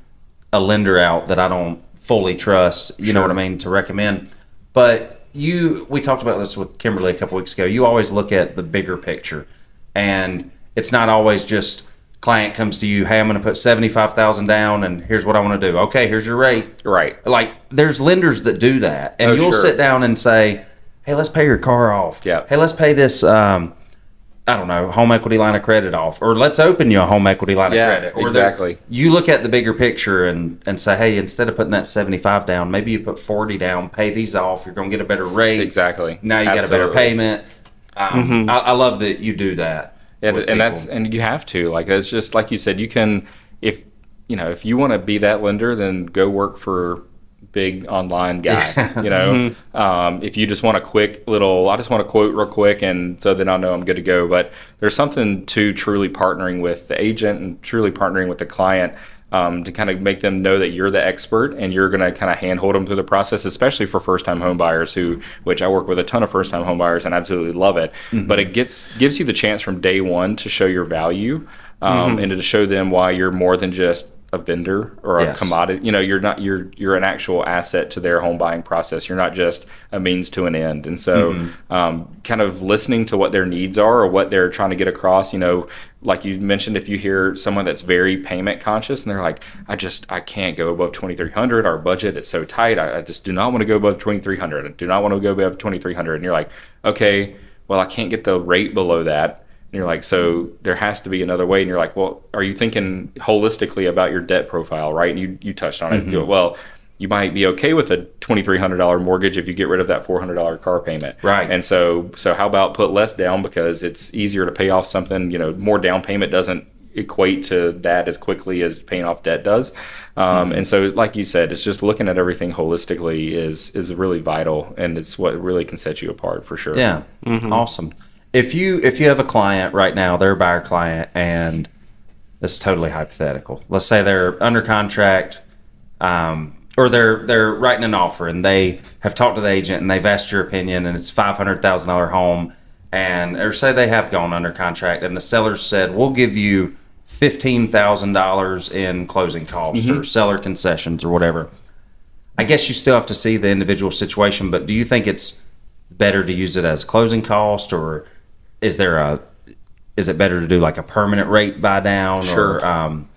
a lender out that I don't fully trust. You know what I mean to recommend. But you, we talked about this with Kimberly a couple weeks ago. You always look at the bigger picture, and it's not always just client comes to you, hey, I'm going to put seventy five thousand down, and here's what I want to do. Okay, here's your rate. right. Like there's lenders that do that, and Oh, you'll sure. sit down and say, "Hey, let's pay your car off. Yeah. Hey, let's pay this. Um, I don't know, home equity line of credit off, or let's open you a home equity line Yeah, of credit. Or exactly. You look at the bigger picture and and say, "Hey, instead of putting that seventy five down, maybe you put forty down. Pay these off. You're going to get a better rate. Exactly. Now you got a better payment. Um, I, I love that you do that. Yeah, and that's and you have to like it's just like you said you can if you know if you want to be that lender then go work for big online guy you know? Um, if you just want a quick little i just want to quote real quick and so then i know i'm good to go but there's something to truly partnering with the agent and truly partnering with the client um, to kind of make them know that you're the expert and you're going to kind of handhold them through the process, especially for first-time home buyers who, which I work with a ton of first-time home buyers and absolutely love it. But it gets gives you the chance from day one to show your value um, and to show them why you're more than just a vendor or a Yes. commodity. You know, you're not you're you're an actual asset to their home buying process. You're not just a means to an end. And so, Mm-hmm. um, kind of listening to what their needs are or what they're trying to get across. You know, like you mentioned, if you hear someone that's very payment conscious and they're like, I just I can't go above twenty three hundred. Our budget is so tight. I, I just do not want to go above twenty three hundred. I do not want to go above twenty three hundred. And you're like, okay, well I can't get the rate below that. And you're like, so there has to be another way. And you're like, well, are you thinking holistically about your debt profile, right? And you, you touched on Mm-hmm. it. Well, you might be okay with a twenty three hundred dollar mortgage if you get rid of that four hundred dollar car payment, Right. And so, so how about put less down because it's easier to pay off something. You know, more down payment doesn't equate to that as quickly as paying off debt does. Um, Mm-hmm. And so, like you said, it's just looking at everything holistically is is really vital, and it's what really can set you apart for sure. Yeah, awesome. If you if you have a client right now, they're a buyer client, and this is totally hypothetical. Let's say they're under contract, um, or they're they're writing an offer, and they have talked to the agent, and they've asked your opinion, and it's five hundred thousand dollar home, and or say they have gone under contract, and the seller said, "We'll give you fifteen thousand dollars in closing costs or seller concessions or whatever." I guess you still have to see the individual situation, but do you think it's better to use it as closing cost, or is there a is it better to do like a permanent rate buy down? Sure. Or, um,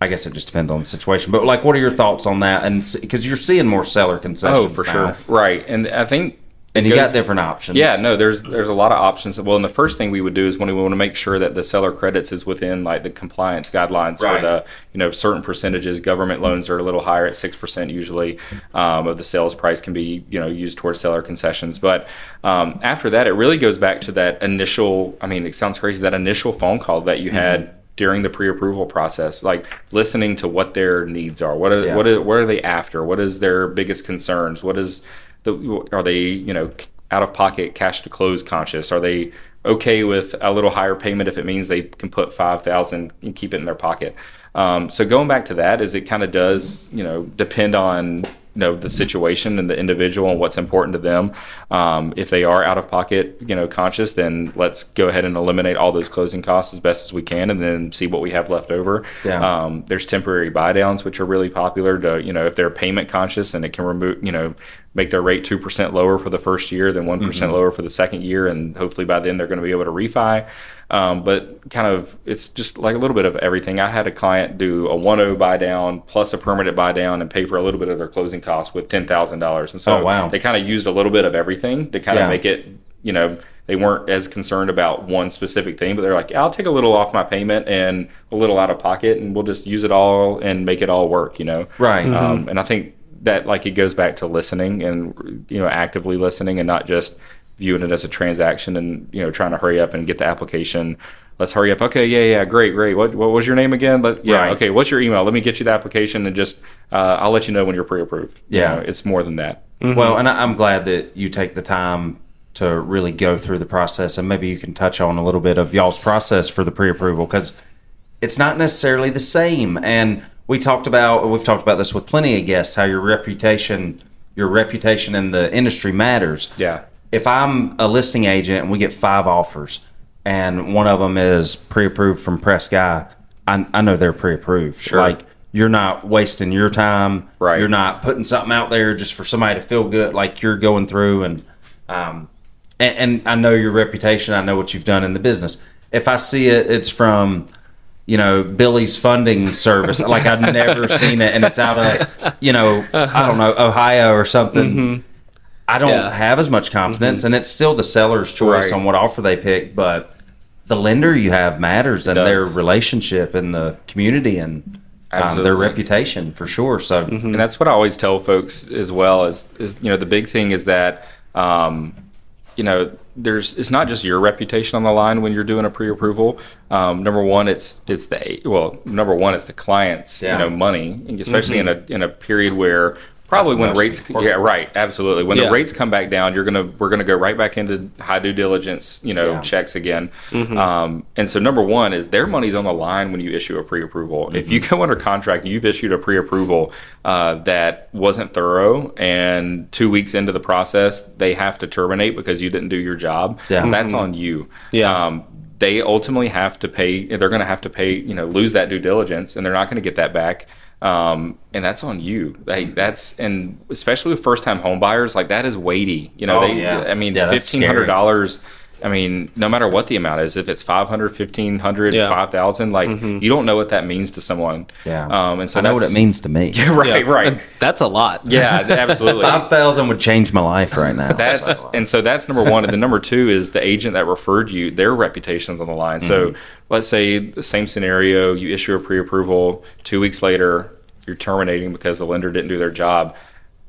I guess it just depends on the situation. But like, what are your thoughts on that? And because you're seeing more seller concessions, Oh, for now, sure. Right. And I think and you got different options. Yeah, no, there's there's a lot of options. Well, and the first thing we would do is when we want to make sure that the seller credits is within like the compliance guidelines Right. for the you know certain percentages. Government loans are a little higher at six percent usually um, of the sales price can be you know used towards seller concessions. But um, after that, it really goes back to that initial. I mean, it sounds crazy that initial phone call that you had. During the pre-approval process, like listening to what their needs are, what are Yeah. what are, what are they after? What is their biggest concerns? What is the are they you know out of pocket cash to close conscious? Are they okay with a little higher payment if it means they can put 5000 and keep it in their pocket? Um, so going back to that is it kind of does you know depend on you know the situation and the individual and what's important to them. Um, if they are out of pocket you know conscious then let's go ahead and eliminate all those closing costs as best as we can and then see what we have left over. Yeah. um, there's temporary buy downs which are really popular to you know if they're payment conscious and it can remove you know make their rate 2% lower for the first year then one lower for the second year and hopefully by then they're going to be able to refi um, but kind of it's just like a little bit of everything i had a client do a 1-0 buy down plus a permanent buy down and pay for a little bit of their closing costs with $10000 and so Oh, wow. they kind of used a little bit of everything to kind Yeah. of make it you know they weren't as concerned about one specific thing but they're like i'll take a little off my payment and a little out of pocket and we'll just use it all and make it all work you know Right. um, and i think that like it goes back to listening and you know actively listening and not just viewing it as a transaction and you know trying to hurry up and get the application. Let's hurry up. Okay yeah yeah great great. What, what was your name again? Let, yeah Right. okay what's your email? Let me get you the application and just uh, i'll let you know when you're pre-approved. You Yeah. know, it's more than that. Well, and I'm glad that you take the time to really go through the process, and maybe you can touch on a little bit of y'all's process for the pre-approval because it's not necessarily the same. And we talked about we've talked about this with plenty of guests how your reputation, your reputation in the industry matters. yeah If I'm a listing agent and we get five offers, and one of them is pre-approved from Pres Guy, I, I know they're pre-approved. Sure. Like you're not wasting your time. Right. You're not putting something out there just for somebody to feel good. Like you're going through and, um, and, and I know your reputation. I know what you've done in the business. If I see it, it's from, you know, Billy's funding service. like I've never seen it, and it's out of, you know, I don't know, Ohio or something. I don't Yeah. have as much confidence, and it's still the seller's choice Right. on what offer they pick. But the lender you have matters, and does. their relationship in the community and um, their reputation for sure. So and that's what I always tell folks as well is is you know the big thing is that um, you know there's it's not just your reputation on the line when you're doing a pre-approval. Um, number one, it's it's the well number one it's the client's Yeah. you know money, especially in a in a period where probably when rates yeah right absolutely. When Yeah. the rates come back down you're gonna we're gonna go right back into high due diligence you know Yeah. checks again. Um, and so number one is their money's on the line when you issue a pre-approval. If you go under contract you've issued a pre-approval uh, that wasn't thorough and two weeks into the process they have to terminate because you didn't do your job Yeah. that's on you. Yeah. um, they ultimately have to pay they're going to have to pay you know lose that due diligence and they're not going to get that back um, and that's on you. Like that's and especially with first time home buyers, like that is weighty. You know, Oh, they, yeah. I mean, Yeah, fifteen hundred dollars. I mean, no matter what the amount is, if it's 500, 1500, Yeah. 5000, like you don't know what that means to someone. Yeah. Um, and so I know what it means to me. Right, right. That's a lot. Yeah, absolutely. Five thousand would change my life right now. That's So, and so that's number one, and then number two is the agent that referred you. Their reputation's on the line. So let's say the same scenario: you issue a pre-approval. Two weeks later, you're terminating because the lender didn't do their job.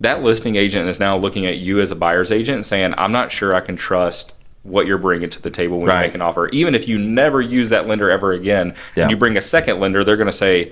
That listing agent is now looking at you as a buyer's agent and saying, "I'm not sure I can trust." What you're bringing to the table when you make an offer, even if you never use that lender ever again, Yeah. and you bring a second lender, they're going to say,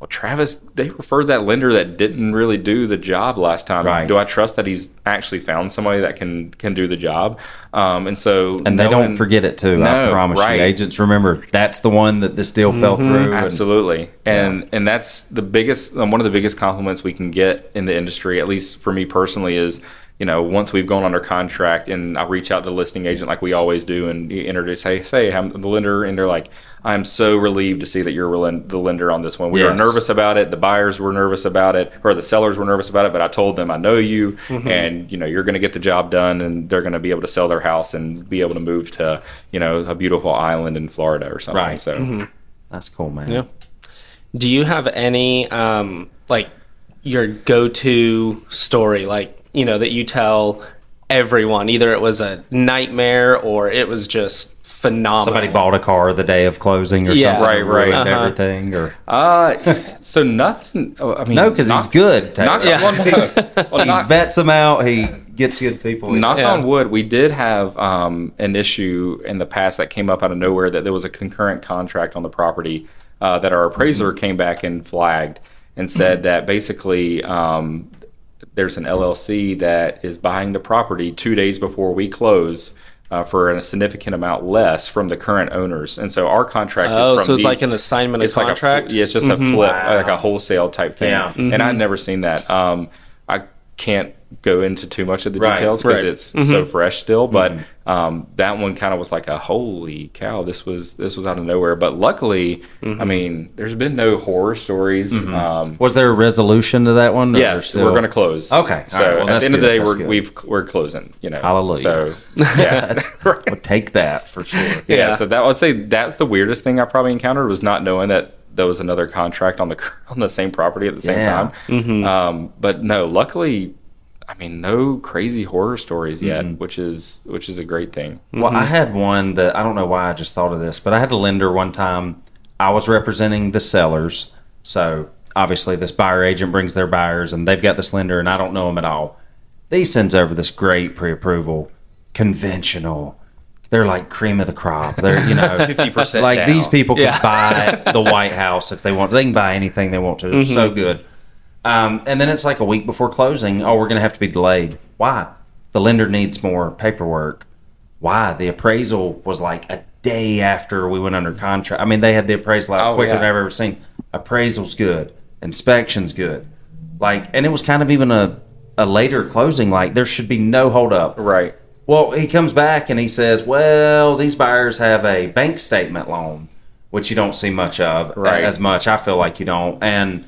"Well, Travis, they referred that lender that didn't really do the job last time. Right. Do I trust that he's actually found somebody that can can do the job?" Um, and so, and they knowing- don't forget it too. I promise right. you, agents remember that's the one that this deal fell through. and- Absolutely, and and that's the biggest um, one of the biggest compliments we can get in the industry. At least for me personally, is you know once we've gone under contract and I reach out to the listing agent like we always do and you introduce, hey, hey, I'm the lender, and they're like, I'm so relieved to see that you're the lender on this one. We were nervous about it, the buyers were nervous about it, or the sellers were nervous about it, but I told them I know you, and you know you're going to get the job done, and they're going to be able to sell their house and be able to move to you know a beautiful island in Florida or something. Right. So. That's cool, man. Yeah. Do you have any um like your go-to story like, you know, that you tell everyone either it was a nightmare or it was just phenomenal. Somebody bought a car the day of closing or Yeah. something. Right, right. ruined Uh-huh. Everything or Uh, so nothing. oh, I mean, no, because he's good. Taylor. Knock, Yeah. well, no. Well, he knock, vets them out. He gets good people. knock Yeah. on wood, we did have um, an issue in the past that came up out of nowhere that there was a concurrent contract on the property uh, that our appraiser Mm-hmm. came back and flagged and said that basically um, there's an LLC that is buying the property two days before we close. Uh, for a significant amount less from the current owners, and so our contract is Oh, from so it's these- like an assignment of it's like a contract? fl- yeah, it's just a flip, like a wholesale type thing. Yeah. And I've never seen that. Um, I can't go into too much of the Right, details because right. it's so fresh still. But um, that one kind of was like a holy cow. This was this was out of nowhere. But luckily, I mean, there's been no horror stories. Um, Was there a resolution to that one? or Yes, still- we're going to close. Okay, So all right, well, at the end of the day, that's we're we've we're closing. You know, Hallelujah. So yeah, We'll take that for sure. yeah, Yeah. So that I would say that's the weirdest thing I probably encountered was not knowing that there was another contract on the on the same property at the same Yeah. time. Um, but no, luckily, I mean, no crazy horror stories yet, mm-hmm. which is which is a great thing. Well, I mm-hmm. had one that I don't know why I just thought of this, but I had a lender one time. I was representing the sellers, so obviously this buyer agent brings their buyers, and they've got this lender, and I don't know them at all. He sends over this great pre-approval, conventional. They're like cream of the crop. They're you know 50% like down. these people can Yeah. buy the White House if they want. They can buy anything they want to. It's so mm-hmm. good. Um, and then it's like a week before closing. Oh, we're going to have to be delayed. Why? The lender needs more paperwork. Why? The appraisal was like a day after we went under contract. I mean, they had the appraisal out Oh, quicker yeah. than I've ever seen. Appraisal's good. Inspection's good. Like, and it was kind of even a, a later closing. Like, there should be no holdup. Right. Well, he comes back and he says, "Well, these buyers have a bank statement loan, which you don't see much of Right. as much. I feel like you don't, and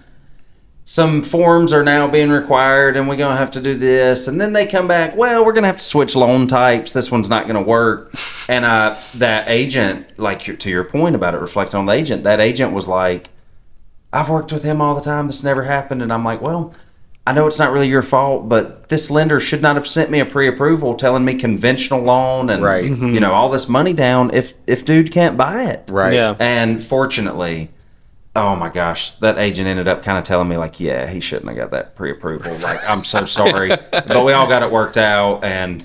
some forms are now being required, and we're gonna have to do this. And then they come back, well, we're gonna have to switch loan types. This one's not gonna work. And uh, that agent, like to your point about it, reflecting on the agent, that agent was like, I've worked with him all the time. This never happened. And I'm like, well, I know it's not really your fault, but this lender should not have sent me a pre-approval telling me conventional loan and Right. you know all this money down if if dude can't buy it. Right. Yeah. And fortunately, oh my gosh, that agent ended up kind of telling me like, yeah, he shouldn't have got that pre-approval. Like, I'm so sorry, but we all got it worked out and.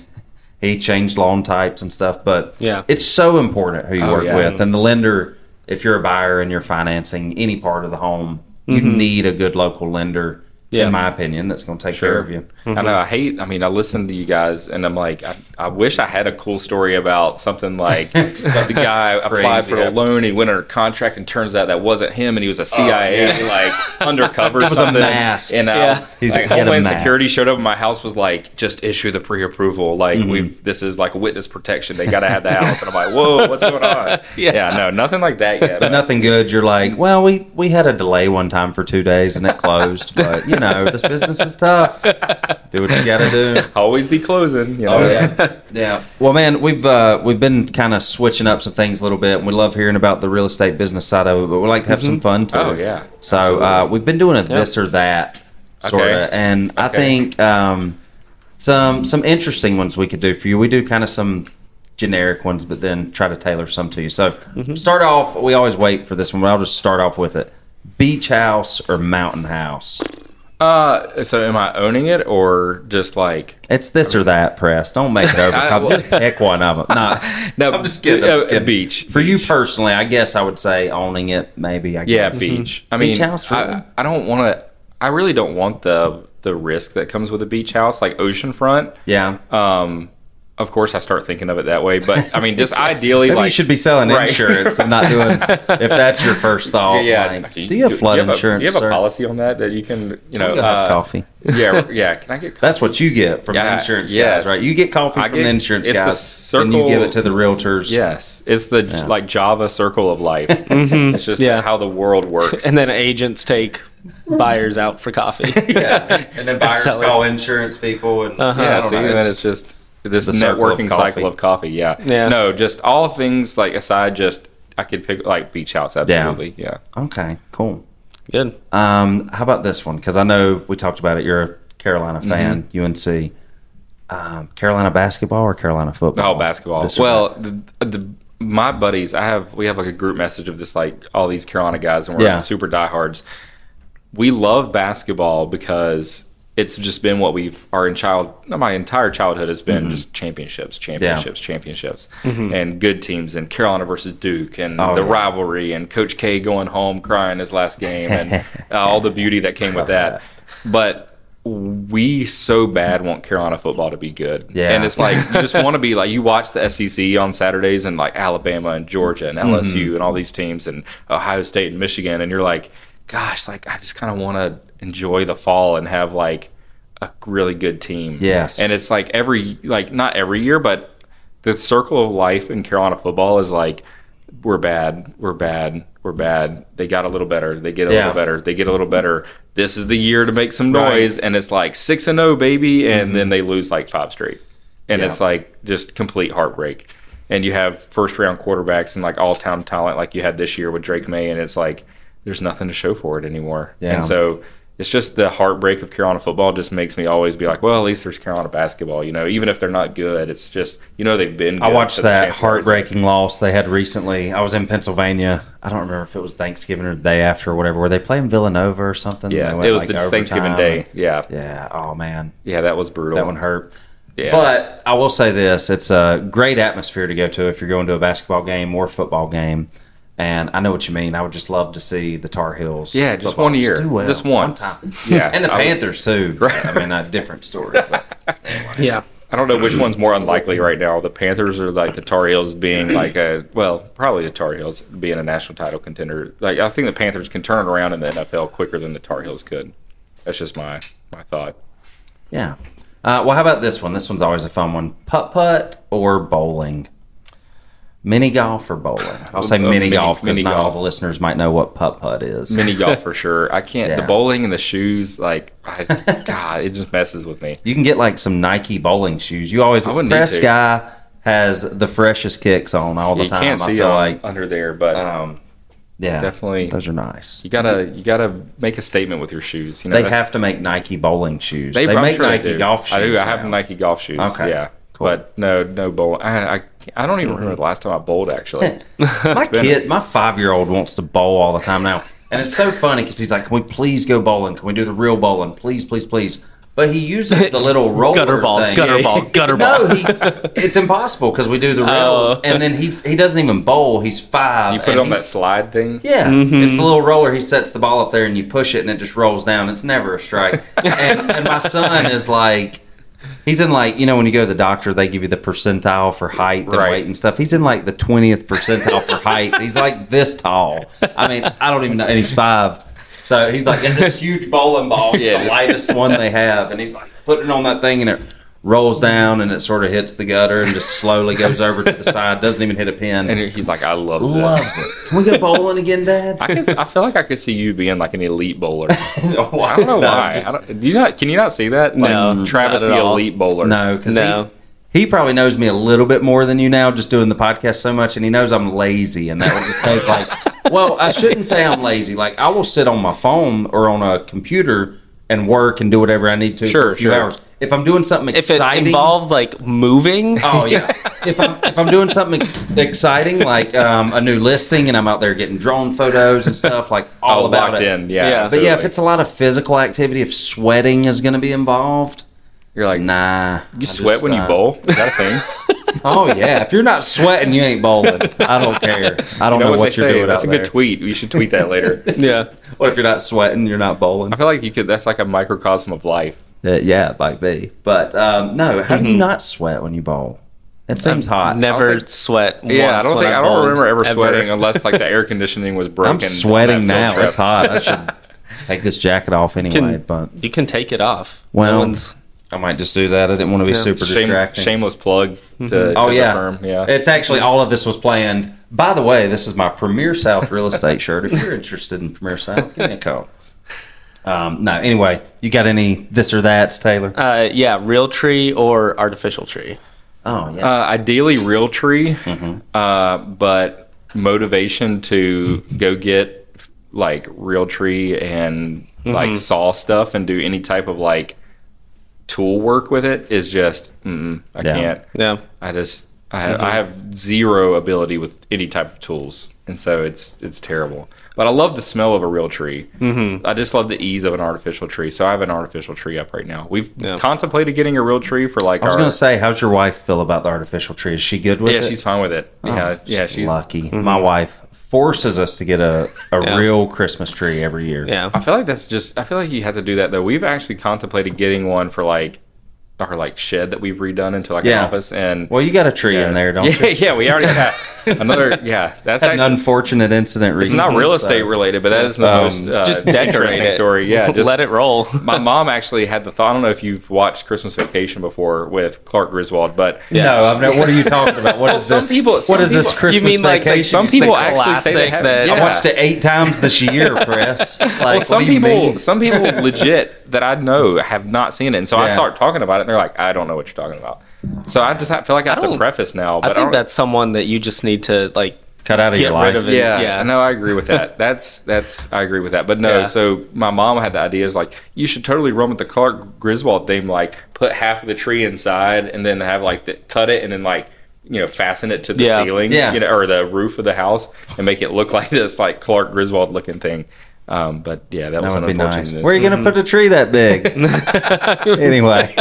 He changed loan types and stuff, but Yeah. it's so important who you Oh, work yeah. with. And the lender, if you're a buyer and you're financing any part of the home, you Mm-hmm. need a good local lender. Yeah. in my opinion, that's going to take care of you. I know. I hate. I mean, I listen to you guys, and I'm like, I, I wish I had a cool story about something like the guy applied for Crazy. a loan, he went under contract, and turns out that wasn't him, and he was a CIA like undercover. was a something. mask. And uh, Yeah. He's like in a Homeland. Security showed up at my house, was like, just issue the pre-approval. Like Mm-hmm. we, this is like witness protection. They got to have the house, and I'm like, whoa, what's going on? Yeah. no, nothing like that yet. But nothing good. You're like, well, we we had a delay one time for two days and it closed, but you know this business is tough. Do what you got to do. Always be closing. You know? Oh yeah, yeah. Well, man, we've uh, we've been kind of switching up some things a little bit, and we love hearing about the real estate business side of it. But we like to have some fun too. Oh, yeah. So uh, we've been doing a this or that sort of, Okay. and I think um, some some interesting ones we could do for you. We do kind of some generic ones, but then try to tailor some to you. So start off. We always wait for this one, but I'll just start off with it: beach house or mountain house. Uh, so am I owning it or just like? It's this or that, Pres. Don't make it over. I- Just pick one of them. No, No, I'm just kidding. I'm uh, just kidding. Beach For you personally, I guess I would say owning it. Maybe. I Yeah, guess. beach. I mean, Beach house, really? I, I don't want to. I really don't want the the risk that comes with a beach house, like oceanfront. Yeah. Um, of course, I start thinking of it that way, but I mean, just ideally, Maybe like you should be selling Right. insurance and not doing. if that's your first thought. Yeah. like, do you have flood do you have insurance? A, do you have sir? a policy on that that you can, you know, have uh, coffee. Yeah, yeah. Can I get? Coffee? That's what you get from the insurance yes. guys, right? You get coffee I from get- the insurance it's the guys, and you give it to the realtors. Yes, it's the like Java circle of life. It's just Yeah. how the world works. And then agents take buyers out for coffee. yeah. And then buyers Sellers. call insurance people, and Uh-huh. yeah, I don't see, know, it's- it's just this the circle of networking cycle of coffee. Yeah. Yeah. No, just all things like aside, just I could pick like beach house. Absolutely. Yeah. okay, cool. Good. Um, how about this one? Because I know we talked about it. You're a Carolina Mm-hmm. fan, UNC. Um, Carolina basketball or Carolina football? Oh, basketball. This Well, the, the my buddies, I have we have like a group message of this like all these Carolina guys, and we're Yeah. super diehards. We love basketball because it's just been what we've our in child my entire childhood has been just championships, championships, championships, and good teams, and Carolina versus Duke, and Oh, the yeah. rivalry, and Coach K going home crying his last game, and uh, all the beauty that came with that. But we so bad want Carolina football to be good. Yeah. And it's like you just want to be like you watch the SEC on Saturdays and like Alabama and Georgia and Mm-hmm. LSU and all these teams and Ohio State and Michigan and you're like, gosh, like I just kind of want to enjoy the fall and have like a really good team. Yes. And it's like every like not every year, but the circle of life in Carolina football is like we're bad, we're bad, we're bad. They got a little better. They get a Yeah. little better. They get a little better. This is the year to make some Right. noise, and it's like six and zero, baby, and mm-hmm. then they lose like five straight, and Yeah. it's like just complete heartbreak. And you have first round quarterbacks and like all town talent like you had this year with Drake Maye, and it's like there's nothing to show for it anymore. Yeah. And so it's just the heartbreak of Carolina football just makes me always be like, well, at least there's Carolina basketball. You know, even if they're not good, it's just you know they've been. Good, I watched that chances are it's like- heartbreaking loss they had recently. I was in Pennsylvania. I don't remember if it was Thanksgiving or the day after or whatever. Were they playing Villanova or something? Yeah, went, it was like, the Thanksgiving Day. Yeah, Yeah. Oh man, yeah, that was brutal. that one hurt. Yeah. But I will say this: it's a great atmosphere to go to if you're going to a basketball game or football game. And I know what you mean. I would just love to see the Tar Heels. Yeah, just football one year. do well, Just one once. time. Yeah. and the I would- Panthers too. Right. I mean, a different story. but- Yeah. I don't know which one's more unlikely right now. The Panthers or like the Tar Heels being like a well, probably the Tar Heels being a national title contender. Like I think the Panthers can turn it around in the NFL quicker than the Tar Heels could. That's just my my thought. Yeah. Uh, well, how about this one? This one's always a fun one. Putt putt or bowling? Mini golf or bowling? I'll say Uh, mini, mini- golf because not all the listeners might know what putt putt is. Mini golf for sure. I can't. Yeah. The bowling and the shoes, like, I, God, it just messes with me. you can get like some Nike bowling shoes. You always I Pres Guy has the freshest kicks on all the You time. can't I see feel like under there, but um, yeah, Definitely. those are nice. you gotta you gotta make a statement with your shoes. You know, They have to make Nike bowling shoes. They, They, make sure Nike golf shoes. I do. I have now. Nike golf shoes. Okay, Yeah. Cool. Mm-hmm. But no, no bowl. I, I, I don't even remember the last time I bowled. Actually, my kid, my five year old wants to bowl all the time now. And it's so funny because he's like, Can we please go bowling? Can we do the real bowling? Please, please, please. but he uses the little roller Gutter ball, thing. gutter ball, gutter ball. No, he, it's impossible because we do the rails, Oh. and then he's he doesn't even bowl. He's five. You put it on that slide thing. Yeah, Mm-hmm. it's the little roller. He sets the ball up there, and you push it, and it just rolls down. It's never a strike. and, and my son is like, he's in like you know when you go to the doctor, they give you the percentile for height and Right. weight and stuff. He's in like the twentieth percentile for height. He's like this tall. I mean, I don't even know, and he's five. So he's like in this huge bowling ball, Yeah, the lightest one they have, and he's like putting it on that thing, and it rolls down, and it sort of hits the gutter, and just slowly goes over to the side. Doesn't even hit a pin. And he's like, I love this. Loves it. Can we go bowling again, Dad? I, can, I feel like I could see you being like an elite bowler. no, I don't know why. I don't, do you not? Can you not see that? Like, No, Travis the all. elite bowler. No, because No. he, he probably knows me a little bit more than you now, just doing the podcast so much, and he knows I'm lazy, and that would just take like. Well, I shouldn't say I'm lazy. Like I will sit on my phone or on a computer and work and do whatever I need to for a few sure. hours. If I'm doing something exciting, If it involves like moving, Oh yeah. if I'm if I'm doing something ex- exciting like um, a new listing and I'm out there getting drone photos and stuff like all All about it. in. Yeah. Yeah. But yeah, if it's a lot of physical activity, if sweating is going to be involved, you're like, nah. you I sweat just, when you uh, bowl. Is that a thing? Oh yeah, if you're not sweating, you ain't bowling. I don't care. I don't You know, what, they you're say? doing That's out a good there. tweet. You should tweet that later. yeah. What if you're not sweating? You're not bowling. I feel like you could. That's like a microcosm of life. Uh, yeah, it might be. But um, no, how Mm-hmm. do you not sweat when you bowl? It seems hot. Never think- sweat. Yeah, I don't think I bowled, don't remember ever sweating unless like the air conditioning was broken. I'm sweating now. trip. It's hot. I should take this jacket off anyway. Can- but You can take it off. Well, no. I might just do that. I didn't want to be Yeah. super Shame, distracting. shameless plug to, to Oh the yeah, firm. Yeah, It's actually all of this was planned. By the way, this is my Premier South real estate shirt. If you're interested in Premier South, give me a call. Um, no, anyway, you got any this or that's, Taylor? Uh, yeah, real tree or artificial tree. Oh yeah. uh, ideally real tree, Mm-hmm. uh, but motivation to go get like real tree and like saw stuff and do any type of like tool work with it is just mm, I Yeah. can't. Yeah. I just I have, I have zero ability with any type of tools, and so it's it's terrible. But I love the smell of a real tree. Mm-hmm. I just love the ease of an artificial tree. So I have an artificial tree up right now. We've Yeah. contemplated getting a real tree for like I was gonna say, how's your wife feel about the artificial tree? Is she good with yeah, it? Yeah, she's fine with it. Oh, yeah, yeah, she's. lucky. My wife forces us to get a, a Yeah. real Christmas tree every year. Yeah. I feel like that's just. I feel like you have to do that though. We've actually contemplated getting one for like our like shed that we've redone into like Yeah. an office and. Well, you got a tree yeah. in there, don't yeah, you? yeah, we already got another. Yeah, that's Had an actually. unfortunate incident It's not real so- estate related, but that is the Um, most uh, Just decorate interesting it. story. Yeah, just let it roll. my mom actually had the thought. I don't know if you've watched Christmas Vacation before with Clark Griswold, but No, I'm not, what are you talking about? What Well, is some this? people- some what is this Christmas You mean like vacation? some people actually say they have. that- yeah. I watched it eight times this year, Chris. Like, Well, some people, some people legit that I know have not seen it, and so I start talking about it, and they're like, "I don't know what you're talking about." So I just have, feel like I have to preface now. But I think don't- that's someone that you just need to like cut out of get your life. rid of yeah, Yeah. no, I agree with that. That's that's I agree with that. But no, Yeah. so my mom had the idea is like you should totally run with the Clark Griswold theme, like put half of the tree inside and then have like the, cut it and then like you know fasten it to the Yeah. ceiling, Yeah. you know, or the roof of the house and make it look like this like Clark Griswold looking thing. Um, but yeah, that, That was would an be unfortunate. nice. Where are you going to put a tree that big? anyway.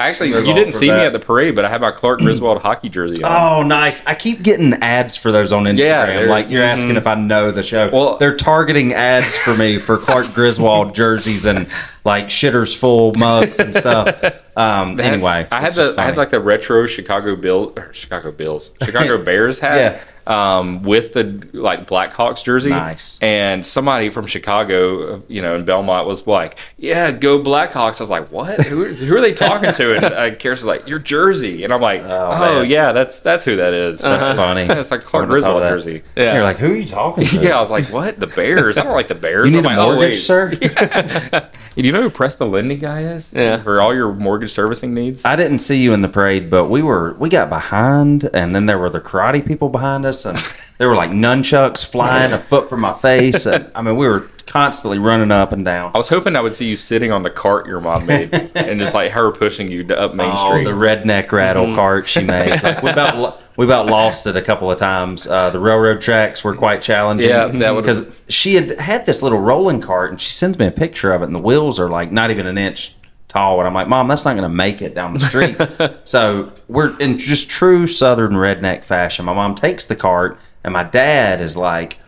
Actually, Move you didn't from see me at the parade, but I had my Clark Griswold hockey jersey on. Oh, nice. I keep getting ads for those on Instagram. Yeah, like you're asking if I know the show. Well- they're targeting ads for me for Clark Griswold jerseys and like shitters full mugs and stuff. Um, That's- anyway, I had the just I had like the retro Chicago Bill or Chicago Bills Chicago Bears hat um, with the like Blackhawks jersey. Nice. And somebody from Chicago, uh, you know, in Belmont was like, "Yeah, go Blackhawks." I was like, "What? Who, who are they talking to?" And uh, Karis was like, "Your jersey," and I'm like, Oh, "Oh, yeah, that's that's who that is. That's funny. Yeah, it's like Clark Wouldn't have thought Griswold jersey." Yeah. You're like, who are you talking to? Yeah, I was like, "What? The Bears? I don't like the Bears." You need I'm a like, "Oh, mortgage, wait." sir? And you know who Preston Lindy guy is? Yeah. For all your mortgage servicing needs. I didn't see you in the parade, but we were we got behind, and then there were the karate people behind us, and there were like nunchucks flying a foot from my face, and I mean we were constantly running up and down. I was hoping I would see you sitting on the cart your mom made, and just like her pushing you to up Main Oh, Street. the redneck rattle cart she made. Like, we about we about lost it a couple of times. Uh, the railroad tracks were quite challenging. Yeah, that because she had had this little rolling cart, and she sends me a picture of it, and the wheels are like not even an inch tall. And I'm like, Mom, that's not going to make it down the street. so we're in just true Southern redneck fashion. My mom takes the cart, and my dad is like,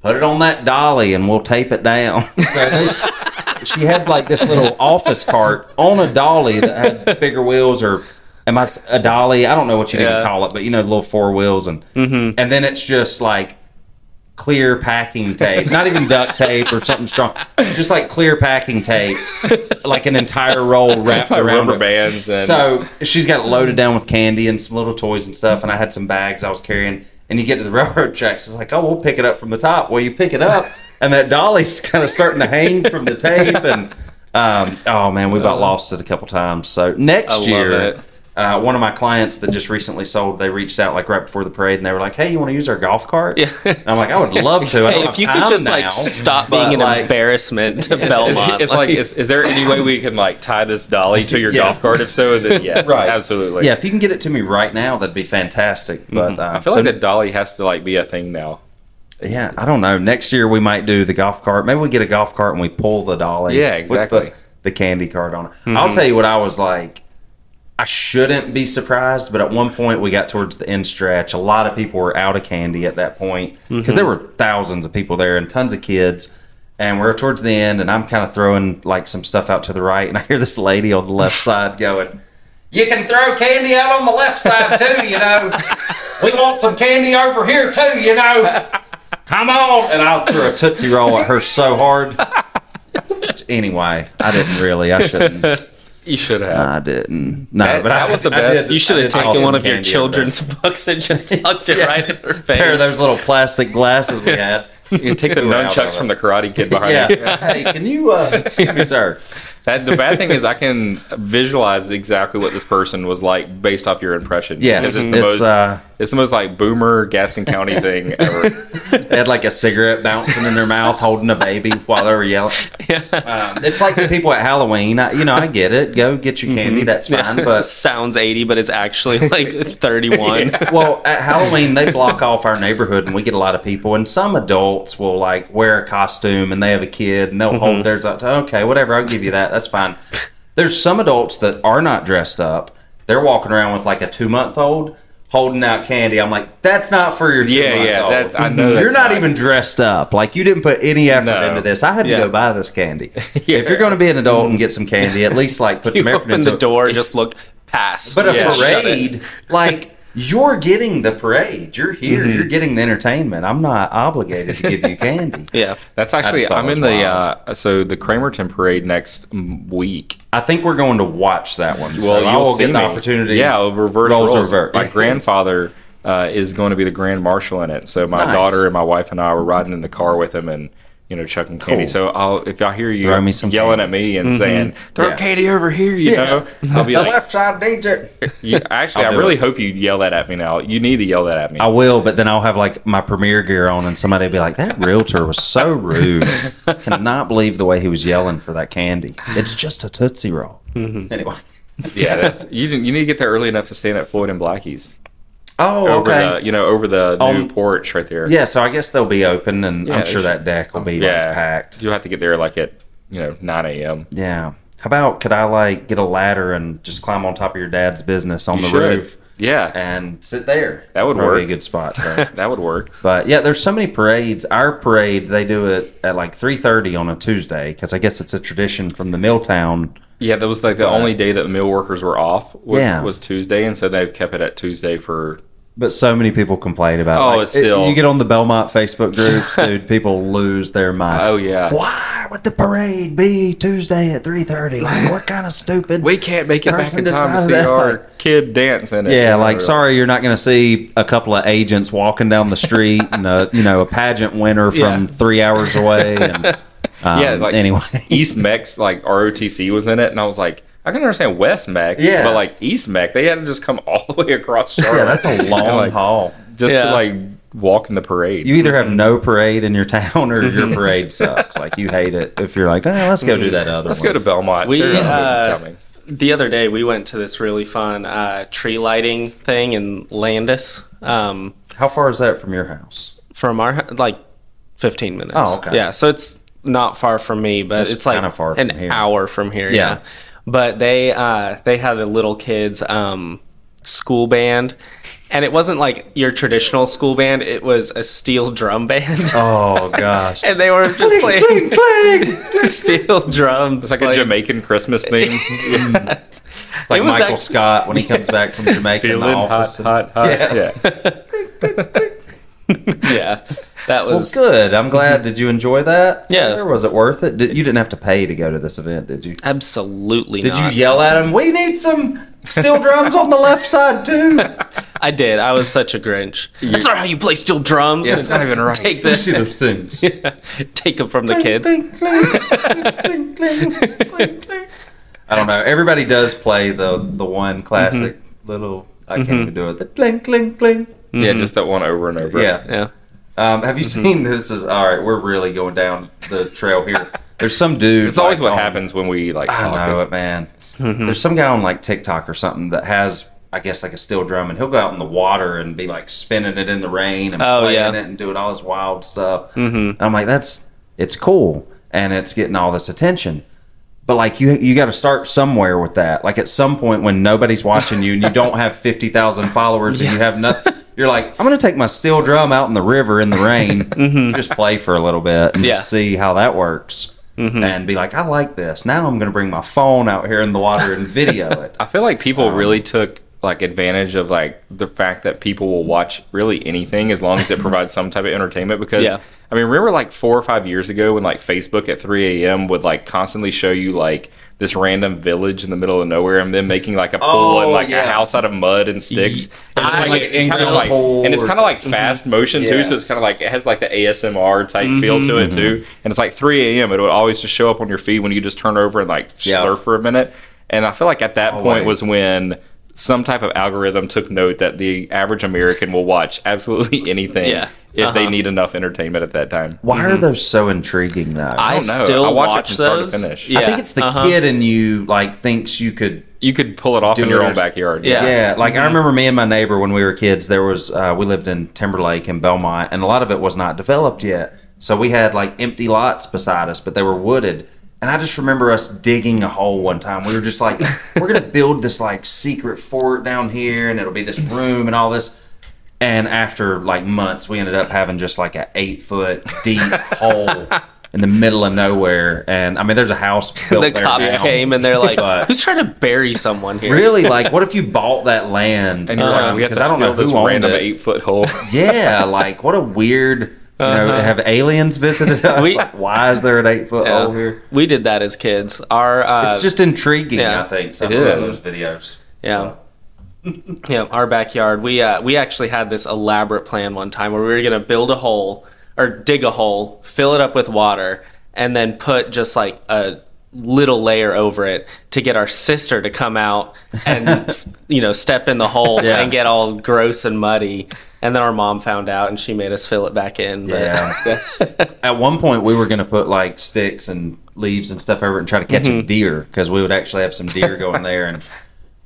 put it on that dolly and we'll tape it down. So they, she had like this little office cart on a dolly that had bigger wheels or am I a dolly? I don't know what you Yeah. even call it, but you know, the little four wheels and mm-hmm. and then it's just like clear packing tape, not even duct tape or something strong, just like clear packing tape, like an entire roll wrapped Like around rubber it. bands and So she's got it loaded down with candy and some little toys and stuff. And I had some bags I was carrying. And you get to the railroad tracks, it's like, oh, we'll pick it up from the top. Well, you pick it up, and that dolly's kind of starting to hang from the tape. And um, oh man, we about lost it a couple times. So next I love year, it. Uh, one of my clients that just recently sold, they reached out like right before the parade, and they were like, "Hey, you want to use our golf cart?" Yeah. And I'm like, "I would love to." I Hey, don't if you could just now, like stop being an like, embarrassment to It's, Belmont. it's like, is, is there any way we can like tie this dolly to your Yeah. golf cart? If so, then yes, Right. absolutely. Yeah, if you can get it to me right now, that'd be fantastic. But uh, I feel so- like the dolly has to like be a thing now. Yeah, I don't know. Next year we might do the golf cart. Maybe we get a golf cart and we pull the dolly. Yeah, with exactly. the, the candy cart on it. I'll tell you what I was like. I shouldn't be surprised, but at one point we got towards the end stretch. A lot of people were out of candy at that point because there mm-hmm. were thousands of people there and tons of kids. And we're towards the end, and I'm kind of throwing like some stuff out to the right, and I hear this lady on the left side going, "You can throw candy out on the left side too, you know. We want some candy over here too, you know." come on and i threw a tootsie roll at her so hard anyway i didn't really i shouldn't You should have. i didn't no That- but that I, was the I best. did- you should have taken one of your children's books and just hucked it right in her face. there. pair of those little plastic glasses we had you take the Threw out nunchucks from the Karate Kid behind yeah you. hey can you uh excuse me sir That, the bad thing is, I can visualize exactly what this person was like based off your impression. yes Because it's, it's the most. uh it's the most like boomer Gaston County thing ever. they had like a cigarette bouncing in their mouth holding a baby while they were yelling um, it's like the people at halloween I, you know i get it go get your candy that's fine but sounds 80, but it's actually like 31. well, at Halloween they block off our neighborhood, and we get a lot of people. And some adults will like wear a costume, and they have a kid, and they'll hold mm-hmm. theirs. To, okay, whatever, I'll give you that. That's fine. There's some adults that are not dressed up. They're walking around with like a two month old holding out candy. I'm like, that's not for your two Yeah, month yeah, old. that's- I know You're not, not- even dressed up. Like you didn't put any effort No. into this. I had to Yeah. go buy this candy. Yeah. If you're going to be an adult and get some candy, at least like put You some effort open into the it. door, just look, past. But a Yeah. Parade, like you're getting the parade. You're here. Mm-hmm. You're getting the entertainment. I'm not obligated to give you candy. yeah. That's actually I'm in the uh, so the Cramerton parade next week. I think we're going to watch that one. Well, so you'll will see get the me. opportunity. Yeah, reverse Roles roles. revert. My grandfather uh, is going to be the grand marshal in it. So my Nice. daughter and my wife and I were riding in the car with him and you know chucking candy. Cool. So I'll if I hear you Throw me some yelling candy. at me and saying throw Yeah. candy over here, you Yeah. know, I'll be the like, left side needs it. you, actually, I really it. hope you yell that at me now. You need to yell that at me. I will, but then I'll have like my premiere gear on, and somebody will be like, "That realtor was so rude. I Cannot believe the way he was yelling for that candy. It's just a tootsie roll." Mm-hmm. Anyway. yeah, that's you. You need to get there early enough to stand at Floyd and Blackie's Oh, over okay. the you know over the new um, porch right there. yeah, so I guess they'll be open, and Yeah, I'm sure should- that deck will be yeah, like packed. You'll have to get there like at you know nine a.m. Yeah. How about could I like get a ladder and just climb on top of your dad's business on You the should. roof Yeah, and sit there? That would Probably work. a good spot. that would work. but yeah, there's so many parades. Our parade they do it at like 3:30 on a Tuesday because I guess it's a tradition from the Milltown. Yeah, that was like the only day that the mill workers were off. Was, Yeah. was Tuesday, and so they've kept it at Tuesday for. But so many people complain about. Oh, like, it's still- you get on the Belmont Facebook groups, dude. People lose their mind. Oh yeah, Why would the parade be Tuesday at 3:30? Like, what kind of stupid? we can't make it back in time to see that, our kid dance in it. Yeah, You know, like sorry, you're not going to see a couple of agents walking down the street and a you know a pageant winner from Yeah. three hours away. And um, Yeah, like anyway, East Meck, like ROTC was in it, and I was like, I can understand West Meck, Yeah. but like East Meck, they had to just come all the way across Charlotte. yeah, that's a And, long like, haul. just Yeah. to like walk in the parade. You either have no parade in your town or your parade sucks. Like you hate it. If you're like, oh, let's go do that other. Let's one. go to Belmont. We, uh, coming. the other day we went to this really fun uh, tree lighting thing in Landis. Um, How far is that from your house? from our like 15 minutes. Oh, okay. Yeah, so it's not far from me, but That's it's like kinda far from an here. hour from here. Yeah. Yeah. but they uh, they had a little kids um, school band, and it wasn't like your traditional school band. It was a steel drum band. Oh gosh. And they were just playing steel drums. It's like a Jamaican Christmas theme. like Michael act- Scott when he comes back from Jamaica in the Feeling hot, office. hot, hot. Yeah. Yeah. Yeah, that Well, was good. I'm glad. Did you enjoy that? Yeah. Or was it worth it? Did, you didn't have to pay to go to this event, did you? absolutely. Did not. you yell at him? We need some steel drums on the left side too. I did. I was such a Grinch. That's not how you play steel drums. Yeah, it's not even right. Take You this. see those things? Take them from the kids. I don't know. Everybody does play the the one classic mm-hmm. little. I can't mm-hmm. even do it. The clink clink clink. Yeah, just that one over and over. Yeah. Yeah. Um, have you seen this? Is all right. We're really going down the trail here. There's some dude. It's always like, what on- happens when we like. I know it, man. There's some guy on like TikTok or something that has, I guess, like a steel drum, and he'll go out in the water and be like spinning it in the rain and Oh, playing yeah. it and doing all this wild stuff. Mm-hmm. And I'm like, that's it's cool, and it's getting all this attention. But like you, you got to start somewhere with that. Like at some point when nobody's watching you and you don't have fifty thousand followers and you have nothing, you're like, I'm gonna take my steel drum out in the river in the rain, mm-hmm. just play for a little bit and Yeah. just see how that works, mm-hmm. and be like, I like this. Now I'm gonna bring my phone out here in the water and video it. I feel like people um, really took like advantage of like the fact that people will watch really anything as long as it provides some type of entertainment because Yeah. I mean remember like four or five years ago when like Facebook at 3 a.m. would like constantly show you like this random village in the middle of nowhere and then making like a pool Oh, and like yeah. a house out of mud and sticks. And it's like, it's kind of like and it's kind of like fast motion too, so it's kind of like it has like the ASMR type mm-hmm. feel to it mm-hmm. too. And it's like 3 a.m. It would always just show up on your feed when you just turn over and like Yeah. surf for a minute. And I feel like at that point was when some type of algorithm took note that the average American will watch absolutely anything Yeah. if they Uh-huh. need enough entertainment at that time. Why are those so intriguing though? I, don't know. still I watch it watch, from start to those. finish. Yeah. I think it's the uh-huh. kid in you like thinks you could You could pull it off in your own backyard. Yeah. Yeah, like I remember me and my neighbor when we were kids. There was uh, we lived in Timberlake in Belmont, and a lot of it was not developed yet. So we had like empty lots beside us, but they were wooded. And I just remember us digging a hole one time. We were just like, we're gonna build this like secret fort down here, and it'll be this room and all this. And after like months, we ended up having just like an eight foot deep hole in the middle of nowhere. And I mean, there's a house built The there cops now. came and they're like, But- "Who's trying to bury someone here?" Really, like, what if you bought that land? And you're Uh, like, because I don't know fill this who owned random it. eight foot hole. Yeah, like what a weird. You know, Uh-huh. have aliens visited us? We- like, why is there an eight foot Yeah. hole here? We did that as kids. Our uh, It's just intriguing. yeah. I think some of those videos. Yeah. yeah, our backyard. We uh, we actually had this elaborate plan one time where we were gonna build a hole or dig a hole, fill it up with water, and then put just like a little layer over it to get our sister to come out and you know step in the hole Yeah. and get all gross and muddy. And then our mom found out and she made us fill it back in. But Yeah. that's At one point, we were going to put like sticks and leaves and stuff over it and try to catch Mm-hmm. a deer because we would actually have some deer going there. And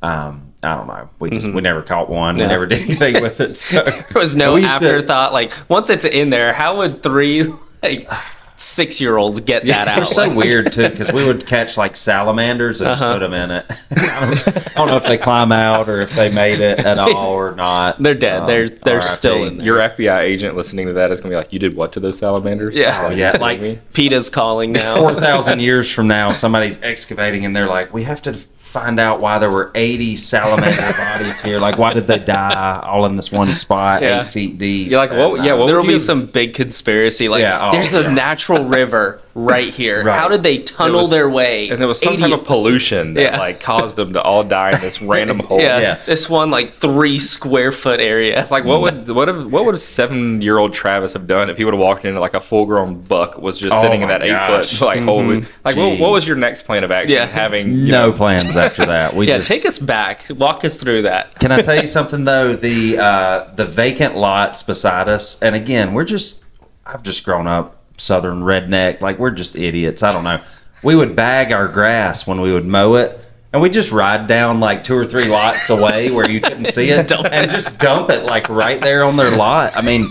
um, I don't know, we just we never caught one. We Mm-hmm. Never did anything with it. So there was no We used to- afterthought. Like once it's in there, how would three like six year olds get that out? They're so weird too because we would catch like salamanders and Uh-huh. just put them in it. I, don't, I don't know if they climb out or if they made it at all or not. They're dead. Um, They're- they're RIP. still in there. Your FBI agent listening to that is going to be like, "You did what to those salamanders?" Yeah. Oh yeah, like PETA's calling now. four thousand years from now, somebody's excavating and they're like, we have to find out why there were eighty salamander bodies here. Like, why did they die all in this one spot, Yeah. eight feet deep? You're like, what- yeah, uh, what there would will be you- some big conspiracy. Like, Yeah, oh, there's a natural river right here. Right. How did they tunnel was- their way? And there was some 80 type of pollution that Yeah. like caused them to all die in this random hole. yeah, Yes. this one like three square foot area. It's like what would what if, what would a seven year old Travis have done if he would have walked into like a full grown buck was just Oh sitting in my that eight gosh. foot like hole? Like what, what was your next plan of action? Yeah. Having no know, plans after that. We yeah, just, take us back. Walk us through that. Can I tell you something though? The uh, the vacant lots beside us, and again, we're just I've just grown up southern redneck. Like we're just idiots. I don't know. We would bag our grass when we would mow it. And we just ride down like two or three lots away where you couldn't see it, and just dump it like right there on their lot. I mean,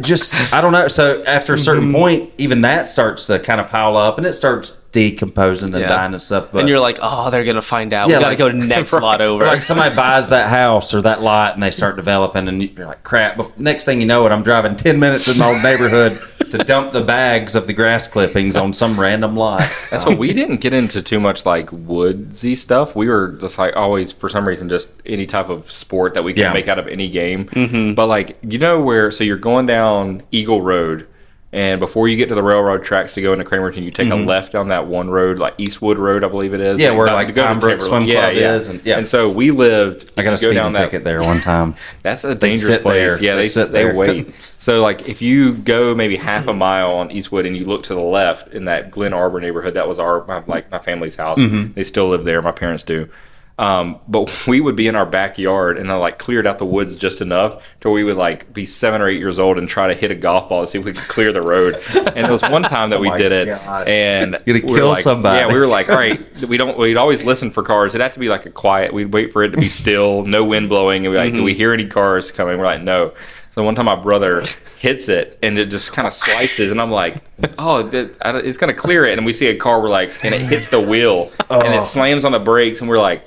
just I don't know. So after a certain mm-hmm. point, even that starts to kind of pile up, and it starts decomposing and Yeah. dying and stuff. But and you're like, oh, they're gonna find out. Yeah, we gotta like- go to next lot over. Like somebody buys that house or that lot and they start developing and you're like crap bef- next thing you know it i'm driving 10 minutes in my old neighborhood to dump the bags of the grass clippings on some random lot That's what we didn't get into too much like woodsy stuff. We were just like always for some reason just any type of sport that we can Yeah. make out of any game. Mm-hmm. But like you know where so you're going down Eagle Road and before you get to the railroad tracks to go into Cramerton, you take a left down that one road, like Eastwood Road, I believe it is. Yeah, where, like, to go to Pine Brook. Swim Club is, and- yeah. and so we lived. i got a go speeding down that ticket there one time that's a dangerous place. there. Yeah, They they sit they there. wait. So like if you go maybe half a mile on Eastwood and you look to the left in that Glen Arbor neighborhood, that was our my, like my family's house. Mm-hmm. They still live there. My parents do. Um, but we would be in our backyard and I like cleared out the woods just enough to where we would like be seven or eight years old and try to hit a golf ball to see if we could clear the road. And there was one time that we Oh my did it God. and You're gonna we were kill like, somebody. Yeah, we were like, all right, we don't. We'd always listen for cars. It'd have to be like a quiet. We'd wait for it to be still, no wind blowing, and we like, do we hear any cars coming? We're like, no. So one time my brother hits it and it just kind of slices, and I'm like, oh, that, I don't- it's gonna clear it. And we see a car, we're like, and it hits the wheel and Oh. it slams on the brakes, and we're like.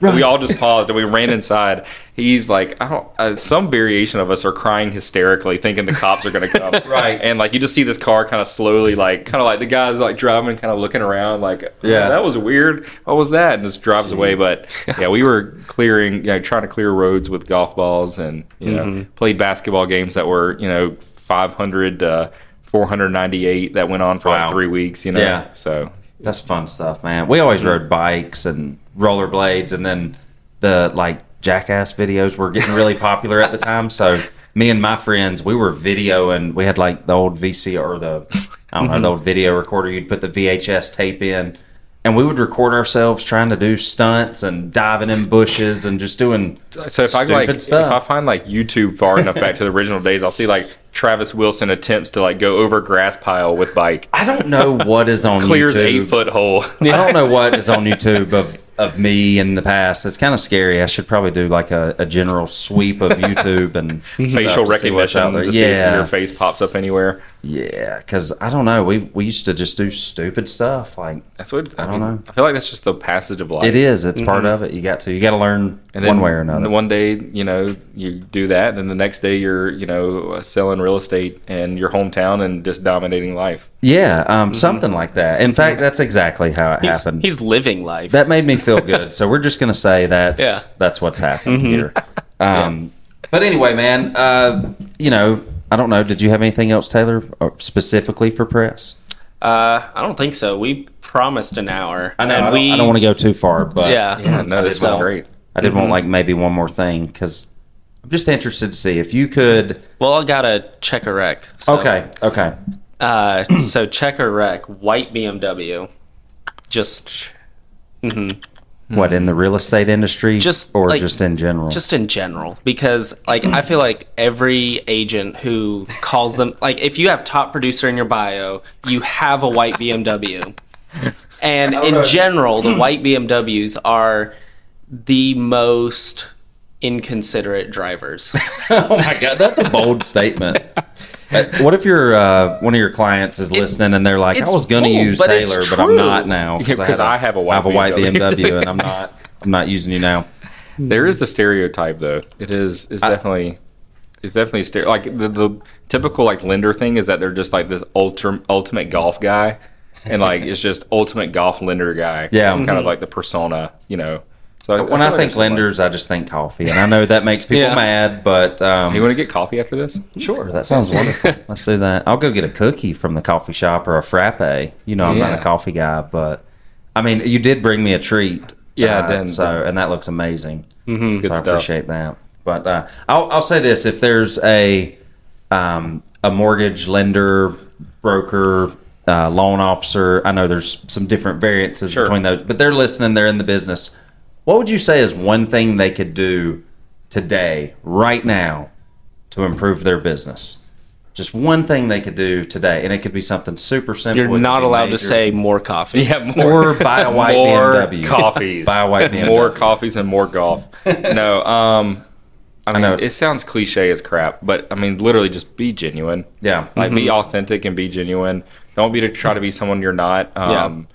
We all just paused and we ran inside. He's like, I don't. Uh, some variation of us are crying hysterically, thinking the cops are going to come. Right. And like you just see this car kind of slowly, like kind of like the guy's like driving, kind of looking around, like, Yeah. yeah, that was weird. What was that? And just drives away. But yeah, we were clearing, you know, trying to clear roads with golf balls, and you know, Mm-hmm. played basketball games that were, you know, 500 uh, 498 that went on for Wow. like three weeks. You know, Yeah. So That's fun stuff, man. We always rode bikes and rollerblades, and then the like jackass videos were getting really popular at the time. So me and my friends, we were videoing. We had like the old VC or the I don't know the mm-hmm. old video recorder. You'd put the VHS tape in, and we would record ourselves trying to do stunts and diving in bushes and just doing. So if I like, if stuff. I find like YouTube far enough back to the original days, I'll see like Travis Wilson attempts to like go over grass pile with bike, I don't know what is on clears YouTube. eight foot hole. I don't know what is on YouTube of, of me in the past. It's kind of scary. I should probably do like a, a general sweep of YouTube and Facial stuff to see recognition to see if Yeah, your face pops up anywhere. Yeah. Because I don't know. We we used to just do stupid stuff. Like That's what I, don't know. I feel like that's just the passage of life. it is. It's part of it. You got to. You got to learn And one way or another. One day, you know, you do that, and then the next day, you're, you know, selling real estate in your hometown and just dominating life. yeah, um, something like that. In fact, that's exactly how it he's, happened. he's living life. that made me feel good. So we're just gonna say that's Yeah. that's what's happened here. Um, But anyway, man, uh, you know, I don't know. Did you have anything else, Taylor, specifically for Pres? uh, I don't think so. We promised an hour. I know. and I don't, we, I don't want to go too far, but Yeah. Yeah, no, this was So- great. I did want like maybe one more thing because I'm just interested to see if you could. Well, I gotta check a wreck. So, Okay, okay. Uh, so check a wreck. White BMW. Just, What in mm-hmm. the real estate industry, Just, or like, just in general? just in general, because like I feel like every agent who calls them like if you have top producer in your bio, you have a white BMW. And in general, the white BMWs are the most inconsiderate drivers. oh my god, that's a bold statement. What if your uh, one of your clients is listening and they're like, "I was going to use but Taylor, but I'm not now Yeah, 'cause I have a white I have a white BMW. BMW, and I'm not I'm not using you now." There is the stereotype, though. It is. It's definitely. It's definitely stereo. Like the, the typical like lender thing is that they're just like this ultra, ultimate golf guy, and like it's just ultimate golf lender guy. Yeah. it's kind of like the persona, you know. So When feel I think there's some, like- lenders, I just think coffee, and I know that makes people Yeah. mad, but um, you want to get coffee after this? Sure, that sounds wonderful. Let's do that. I'll go get a cookie from the coffee shop or a frappe. You know, I'm not a coffee guy, but I mean, you did bring me a treat. Yeah, uh, then- so and that looks amazing. It's So good I stuff. appreciate that. But uh, I'll I'll say this: if there's a um, a mortgage lender, broker, uh, loan officer, I know there's some different variances Sure. between those, but they're listening. They're in the business. What would you say is one thing they could do today, right now, to improve their business? Just one thing they could do today, and it could be something super simple. You're not allowed major. to say more coffee. Yeah, more, Or buy a white more BMW. coffees. Buy a white BMW. More coffees and more golf. no, um, I mean, know it sounds cliche as crap, but I mean, literally, just be genuine. Yeah. Like, be authentic and be genuine. Don't be to try to be someone you're not. Um,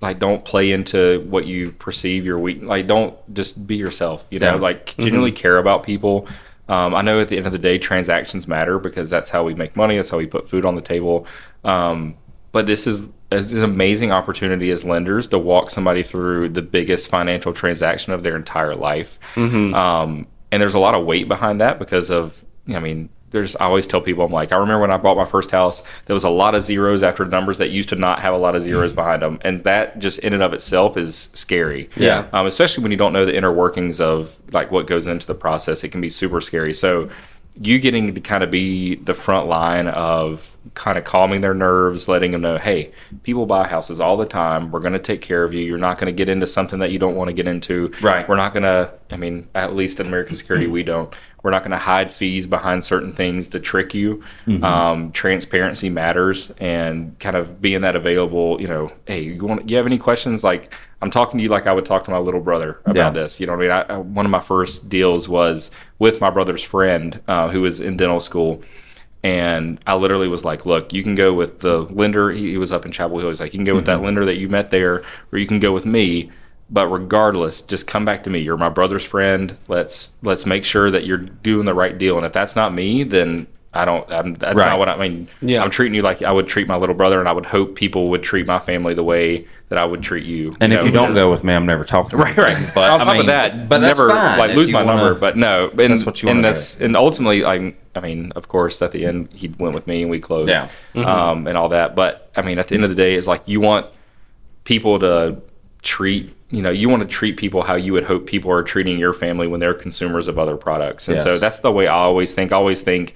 Like, don't play into what you perceive your weak. Like, don't just be yourself. You know, Yeah. like genuinely care about people. Um, I know at the end of the day, transactions matter because that's how we make money. That's how we put food on the table. Um, but this is, is an amazing opportunity as lenders to walk somebody through the biggest financial transaction of their entire life. Um, and there's a lot of weight behind that because of, I mean, there's I always tell people I'm like I remember when I bought my first house there was a lot of zeros after numbers that used to not have a lot of zeros behind them. And that just in and of itself is scary. Yeah. um, especially when you don't know the inner workings of like what goes into the process. It can be super scary. So you getting to kind of be the front line of kind of calming their nerves letting them know hey people buy houses all the time. We're going to take care of you. You're not going to get into something that you don't want to get into. Right. we're not going to i mean at least in American Security we don't. We're not going to hide fees behind certain things to trick you. Um, transparency matters and kind of being that available you know hey you want you have any questions? Like i'm talking to you like i would talk to my little brother about Yeah. this. You know what i mean? I, I, one of my first deals was with my brother's friend uh, who was in dental school and I literally was like, "Look, you can go with the lender." He, he was up in Chapel Hill. He's like, "You can go with that mm-hmm. lender that you met there, or you can go with me." But regardless, just come back to me. You're my brother's friend. Let's let's make sure that you're doing the right deal. And if that's not me, then I don't. I'm, that's Right. not what I mean. Yeah. I'm treating you like I would treat my little brother, and I would hope people would treat my family the way that I would treat you. And if know? you don't go with me, I'm never talking to you. Right, right. But on I top mean, of that, but never fine like lose my wanna- number. But no, and, That's what you and that's and ultimately, I, I mean, of course, at the end, he went with me and we closed, Yeah. um, and all that. But I mean, at the end of the day, it's like you want people to treat. You know, you want to treat people how you would hope people are treating your family when they're consumers of other products. And so that's the way I always think. I always think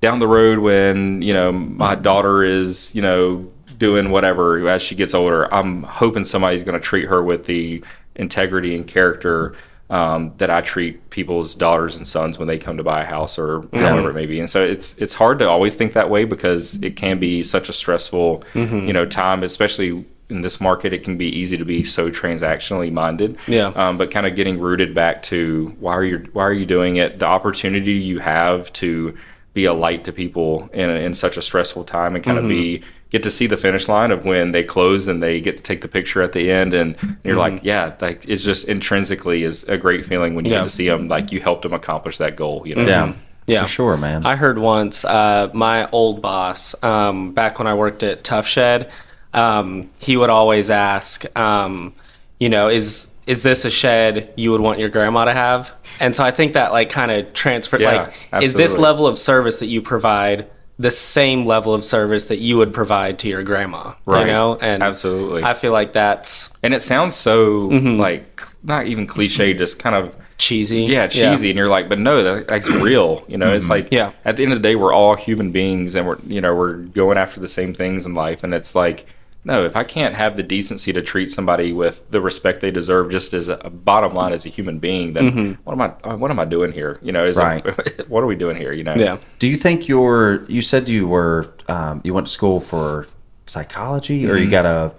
down the road when you know my daughter is you know doing whatever as she gets older i'm hoping somebody's going to treat her with the integrity and character um, that i treat people's daughters and sons when they come to buy a house or whatever it may be. And so it's it's hard to always think that way because it can be such a stressful you know time especially in this market it can be easy to be so transactionally minded. Yeah. um, but kind of getting rooted back to why are you why are you doing it? The opportunity you have to be a light to people in, in such a stressful time and kind of be get to see the finish line of when they close and they get to take the picture at the end and you're like yeah like it's just intrinsically is a great feeling when you Yeah. get to see them like you helped them accomplish that goal you know Yeah. Yeah. For sure, man. I heard once uh, my old boss, um, back when I worked at Tuff Shed, um, he would always ask, um, you know, is is this a shed you would want your grandma to have? And so I think that like kind of transfer, Yeah, like, is this level of service that you provide the same level of service that you would provide to your grandma? Right. You know, and Absolutely. I feel like that's and it sounds so mm-hmm. like not even cliche just kind of cheesy. yeah cheesy and you're like but no that, that's real you know it's mm-hmm. like Yeah. at the end of the day we're all human beings and we're you know we're going after the same things in life and it's like no if i can't have the decency to treat somebody with the respect they deserve just as a, a bottom line as a human being then what am i uh, what am i doing here you know Right. what are we doing here you know Yeah. Do you think you're? You said you were. Um, you went to school for psychology, or you got a?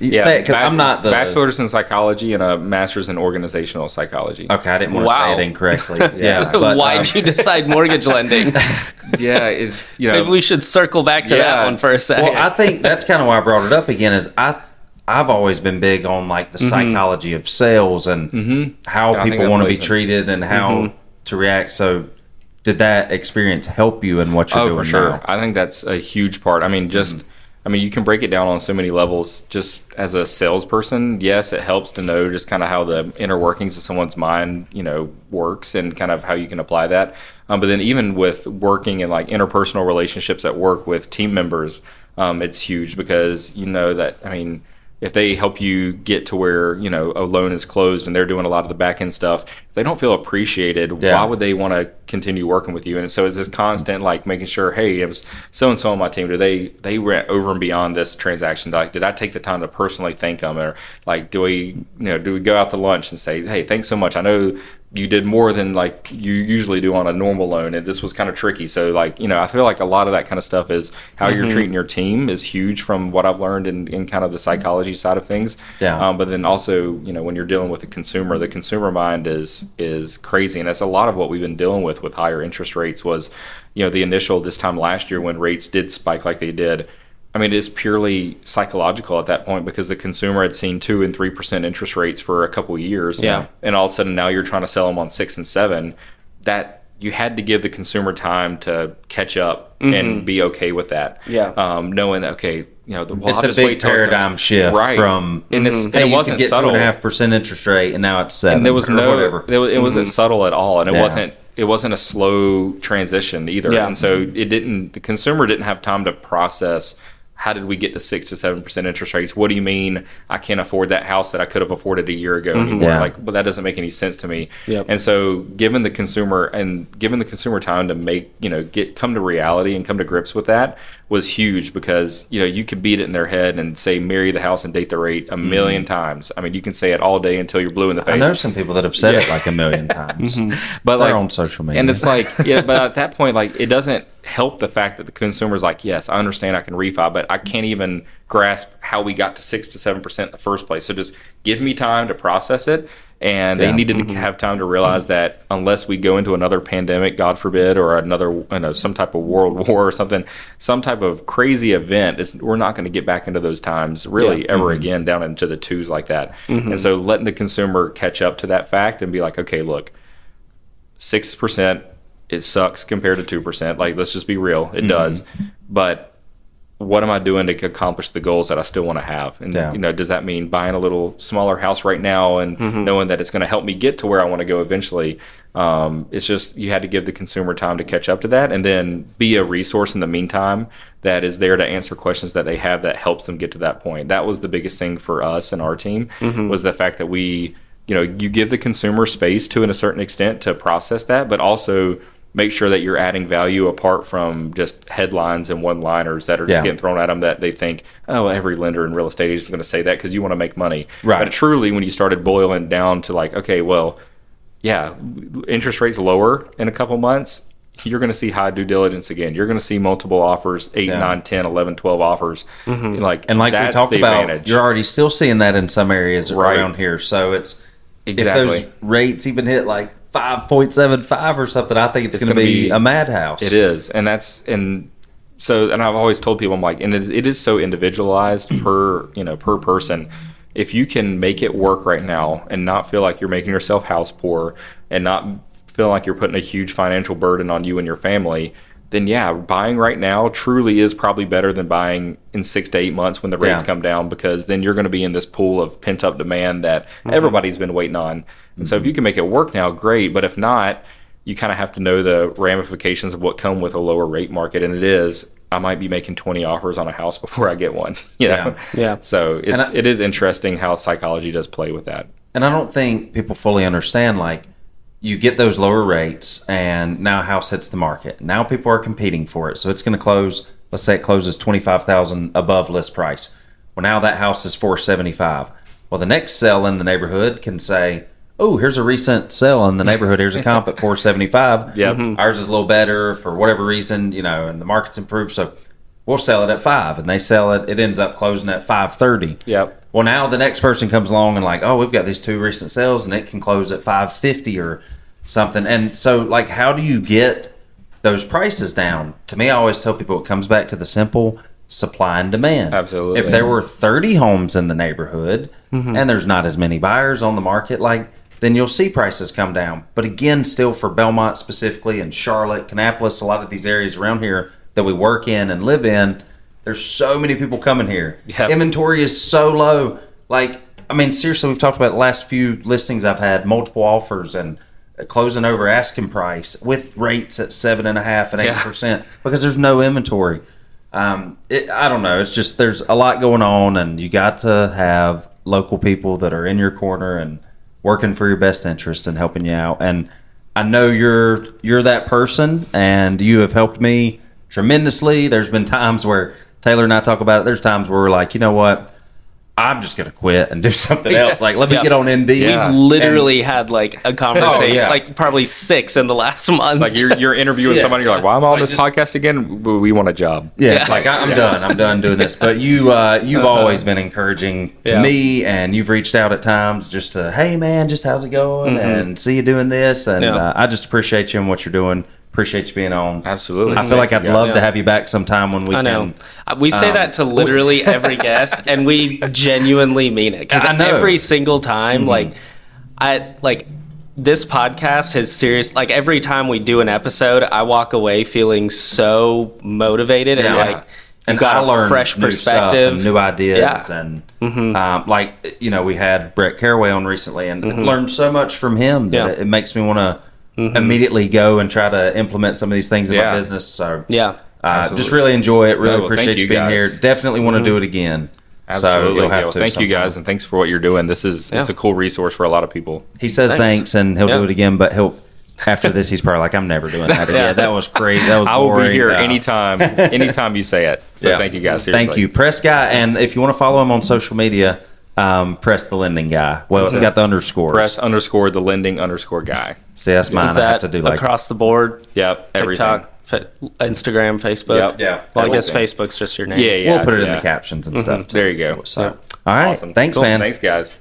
You yeah say it 'cause bac- I'm not the bachelor's in psychology and a master's in organizational psychology Okay, I didn't want to Wow. say it incorrectly. yeah, but, Why'd um, you decide mortgage lending? yeah it's you know Maybe we should circle back to that Yeah. one for a second. Well, I think that's kind of why I brought it up again. Is I I've always been big on like the mm-hmm. psychology of sales and mm-hmm. how I people want to be treated and how mm-hmm. to react. So, did that experience help you in what you're oh, doing for sure. now? I think that's a huge part. I mean, just I mean, you can break it down on so many levels. Just as a salesperson, yes, it helps to know just kind of how the inner workings of someone's mind, you know, works and kind of how you can apply that. Um, but then even with working in like interpersonal relationships at work with team members, um, it's huge because you know that I mean if they help you get to where you know a loan is closed and they're doing a lot of the back end stuff if they don't feel appreciated Yeah. why would they want to continue working with you? And so it's this constant like making sure hey it was so and so on my team do they they went over and beyond this transaction? Like did i take the time to personally thank them? Or like do we you know do we go out to lunch and say hey thanks so much. I know you did more than like you usually do on a normal loan and this was kind of tricky so like you know i feel like a lot of that kind of stuff is how Mm-hmm. you're treating your team is huge from what i've learned in, in kind of the psychology side of things Yeah. um, but then also you know when you're dealing with the consumer the consumer mind is is crazy and that's a lot of what we've been dealing with with higher interest rates was you know the initial this time last year when rates did spike like they did I mean, it's purely psychological at that point because the consumer had seen two and three percent interest rates for a couple of years. Yeah. and all of a sudden now you're trying to sell them on six and seven. That you had to give the consumer time to catch up and mm-hmm. be okay with that. Yeah. um, knowing that okay, you know, the, well, It's I'll a big paradigm shift right? from and, mm-hmm. and hey, it you wasn't get two subtle. and a half percent interest rate, and now it's seven. and there was or no whatever. there, it wasn't mm-hmm. subtle at all and it Yeah. wasn't it wasn't a slow transition either Yeah. and so it didn't the consumer didn't have time to process how did we get to six to seven percent interest rates what do you mean i can't afford that house that i could have afforded a year ago mm-hmm. anymore Yeah. like well that doesn't make any sense to me Yep. and so given the consumer and given the consumer time to make you know get come to reality and come to grips with that was huge because you know you can beat it in their head and say marry the house and date the rate a 1000000 mm-hmm. times. I mean you can say it all day until you're blue in the face I know some people that have said it like a million times. Mm-hmm. but They're like on social media. and it's like yeah but at that point like it doesn't help the fact that the consumer's like yes i understand i can refi but i can't even grasp how we got to six to seven percent in the first place. So just give me time to process it and they Yeah. needed to mm-hmm. have time to realize that unless we go into another pandemic god forbid or another you know some type of world war or something some type of crazy event it's, we're not going to get back into those times really ever mm-hmm. again down into the twos like that. Mm-hmm. And so letting the consumer catch up to that fact and be like okay look six percent it sucks compared to two percent. Like let's just be real Mm-hmm. it does. But what am i doing to accomplish the goals that i still want to have and Yeah. you know does that mean buying a little smaller house right now and Mm-hmm. knowing that it's going to help me get to where i want to go eventually um, it's just you had to give the consumer time to catch up to that and then be a resource in the meantime that is there to answer questions that they have that helps them get to that point that was the biggest thing for us and our team Mm-hmm. was the fact that we you know you give the consumer space to in a certain extent to process that but also make sure that you're adding value apart from just headlines and one liners that are just Yeah. getting thrown at them that they think oh every lender in real estate is going to say that because you want to make money Right. but truly when you started boiling down to like okay well yeah interest rates lower in a couple months you're going to see high due diligence again you're going to see multiple offers 8 Yeah. nine, ten, eleven, twelve offers mm-hmm. like and like we talked about, advantage. you're already still seeing that in some areas Right. around here. So it's Exactly. if those rates even hit like five point seven five or something, I think it's, It's going to be, be- a madhouse. It is, and that's and so and I've always told people I'm like, and it, it is so individualized per you know per person. If you can make it work right now and not feel like you're making yourself house poor and not feel like you're putting a huge financial burden on you and your family, then yeah, buying right now truly is probably better than buying in six to eight months when the rates Yeah. come down because then you're going to be in this pool of pent up demand that mm-hmm. everybody's been waiting on. And so if you can make it work now, great. But if not, you kind of have to know the ramifications of what come with a lower rate market. And it is, I might be making 20 offers on a house before I get one. You know? Yeah. Yeah. So it's, I- it is interesting how psychology does play with that. And I don't think people fully understand like you get those lower rates and now a house hits the market. Now people are competing for it. So it's going to close, let's say it closes 25,000 above list price. Well now that house is 475. Well the next sale in the neighborhood can say, "Oh, here's a recent sale in the neighborhood. Here's a comp at 475." Yep. Mhm. Ours is a little better for whatever reason, you know, and the market's improved so we'll sell it at 5 and they sell it it ends up closing at 530. Yep. Well, now the next person comes along and like, oh, we've got these two recent sales, and it can close at five fifty or something. And so, like, how do you get those prices down? To me, I always tell people it comes back to the simple supply and demand. Absolutely. If there were thirty homes in the neighborhood and there's not as many buyers on the market, like, then you'll see prices come down. But again, still for Belmont specifically, and Charlotte, Kannapolis, a lot of these areas around here that we work in and live in. There's so many people coming here. Yep. Inventory is so low. Like, I mean, seriously, we've talked about the last few listings I've had, multiple offers and closing over asking price with rates at seven and a half and eight Yeah. percent because there's no inventory. Um, it, I don't know. It's just there's a lot going on, and you got to have local people that are in your corner and working for your best interest and helping you out. And I know you're you're that person, and you have helped me tremendously. There's been times where Taylor and I talk about it. There's times where we're like, you know what? I'm just gonna quit and do something Yeah. else. Like, let me Yeah. get on Indeed. Yeah. We've literally had like a conversation, Oh, yeah. like probably six in the last month. Like you're you're interviewing Yeah. somebody, you're like, "Why am I on like this just- podcast again? We we want a job." Yeah, it's like I- I'm done. I'm done doing this. But you, uh, you've always been encouraging to Yeah. me, and you've reached out at times just to, hey man, just how's it going, and see you doing this, and Yeah. uh, I just appreciate you and what you're doing. Appreciate you being on. Absolutely. I feel like I'd you, love guys. to have you back sometime when we I know. can. Uh, We say um, that to literally every guest, and we genuinely mean it. Because I know. Mm-hmm. every single time, like, I like this podcast has serious. Like every time we do an episode, I walk away feeling so motivated and Yeah. like And you've got I a learned fresh new stuff perspective, and new ideas, Yeah. Mm-hmm. and um, like you know, we had Brett Caraway on recently, and learned so much from him that Yeah. it, it makes me want to immediately go and try to implement some of these things in Yeah. my business. So Yeah. Uh, just really enjoy it. Really No, well, appreciate you you being guys. here. Definitely want to do it again. Absolutely. you'll have Yeah, well, to thank you guys, and thanks for what you're doing. This is it's a cool resource for a lot of people. He says Thanks. thanks, and he'll Yeah. do it again. But he'll after this, he's probably like, "I'm never doing that again." Yeah. That was great. That was I will boring. be here Uh, anytime, anytime you say it. So yeah. thank you guys. Seriously. Thank you, Pres Guy. And if you want to follow him on social media, um, Pres the Lending Guy. Well, it's it. got the underscores. Pres underscore the lending underscore guy. See, that's mine. Is I have to do like across the board? Yep. Everything. TikTok, fa- Instagram, Facebook. Yep. Yeah. Well, I guess Facebook's just your name. Yeah, yeah. we'll put it in the captions and stuff. There you go. So, all right. Awesome. Thanks, Cool. man. Thanks, guys.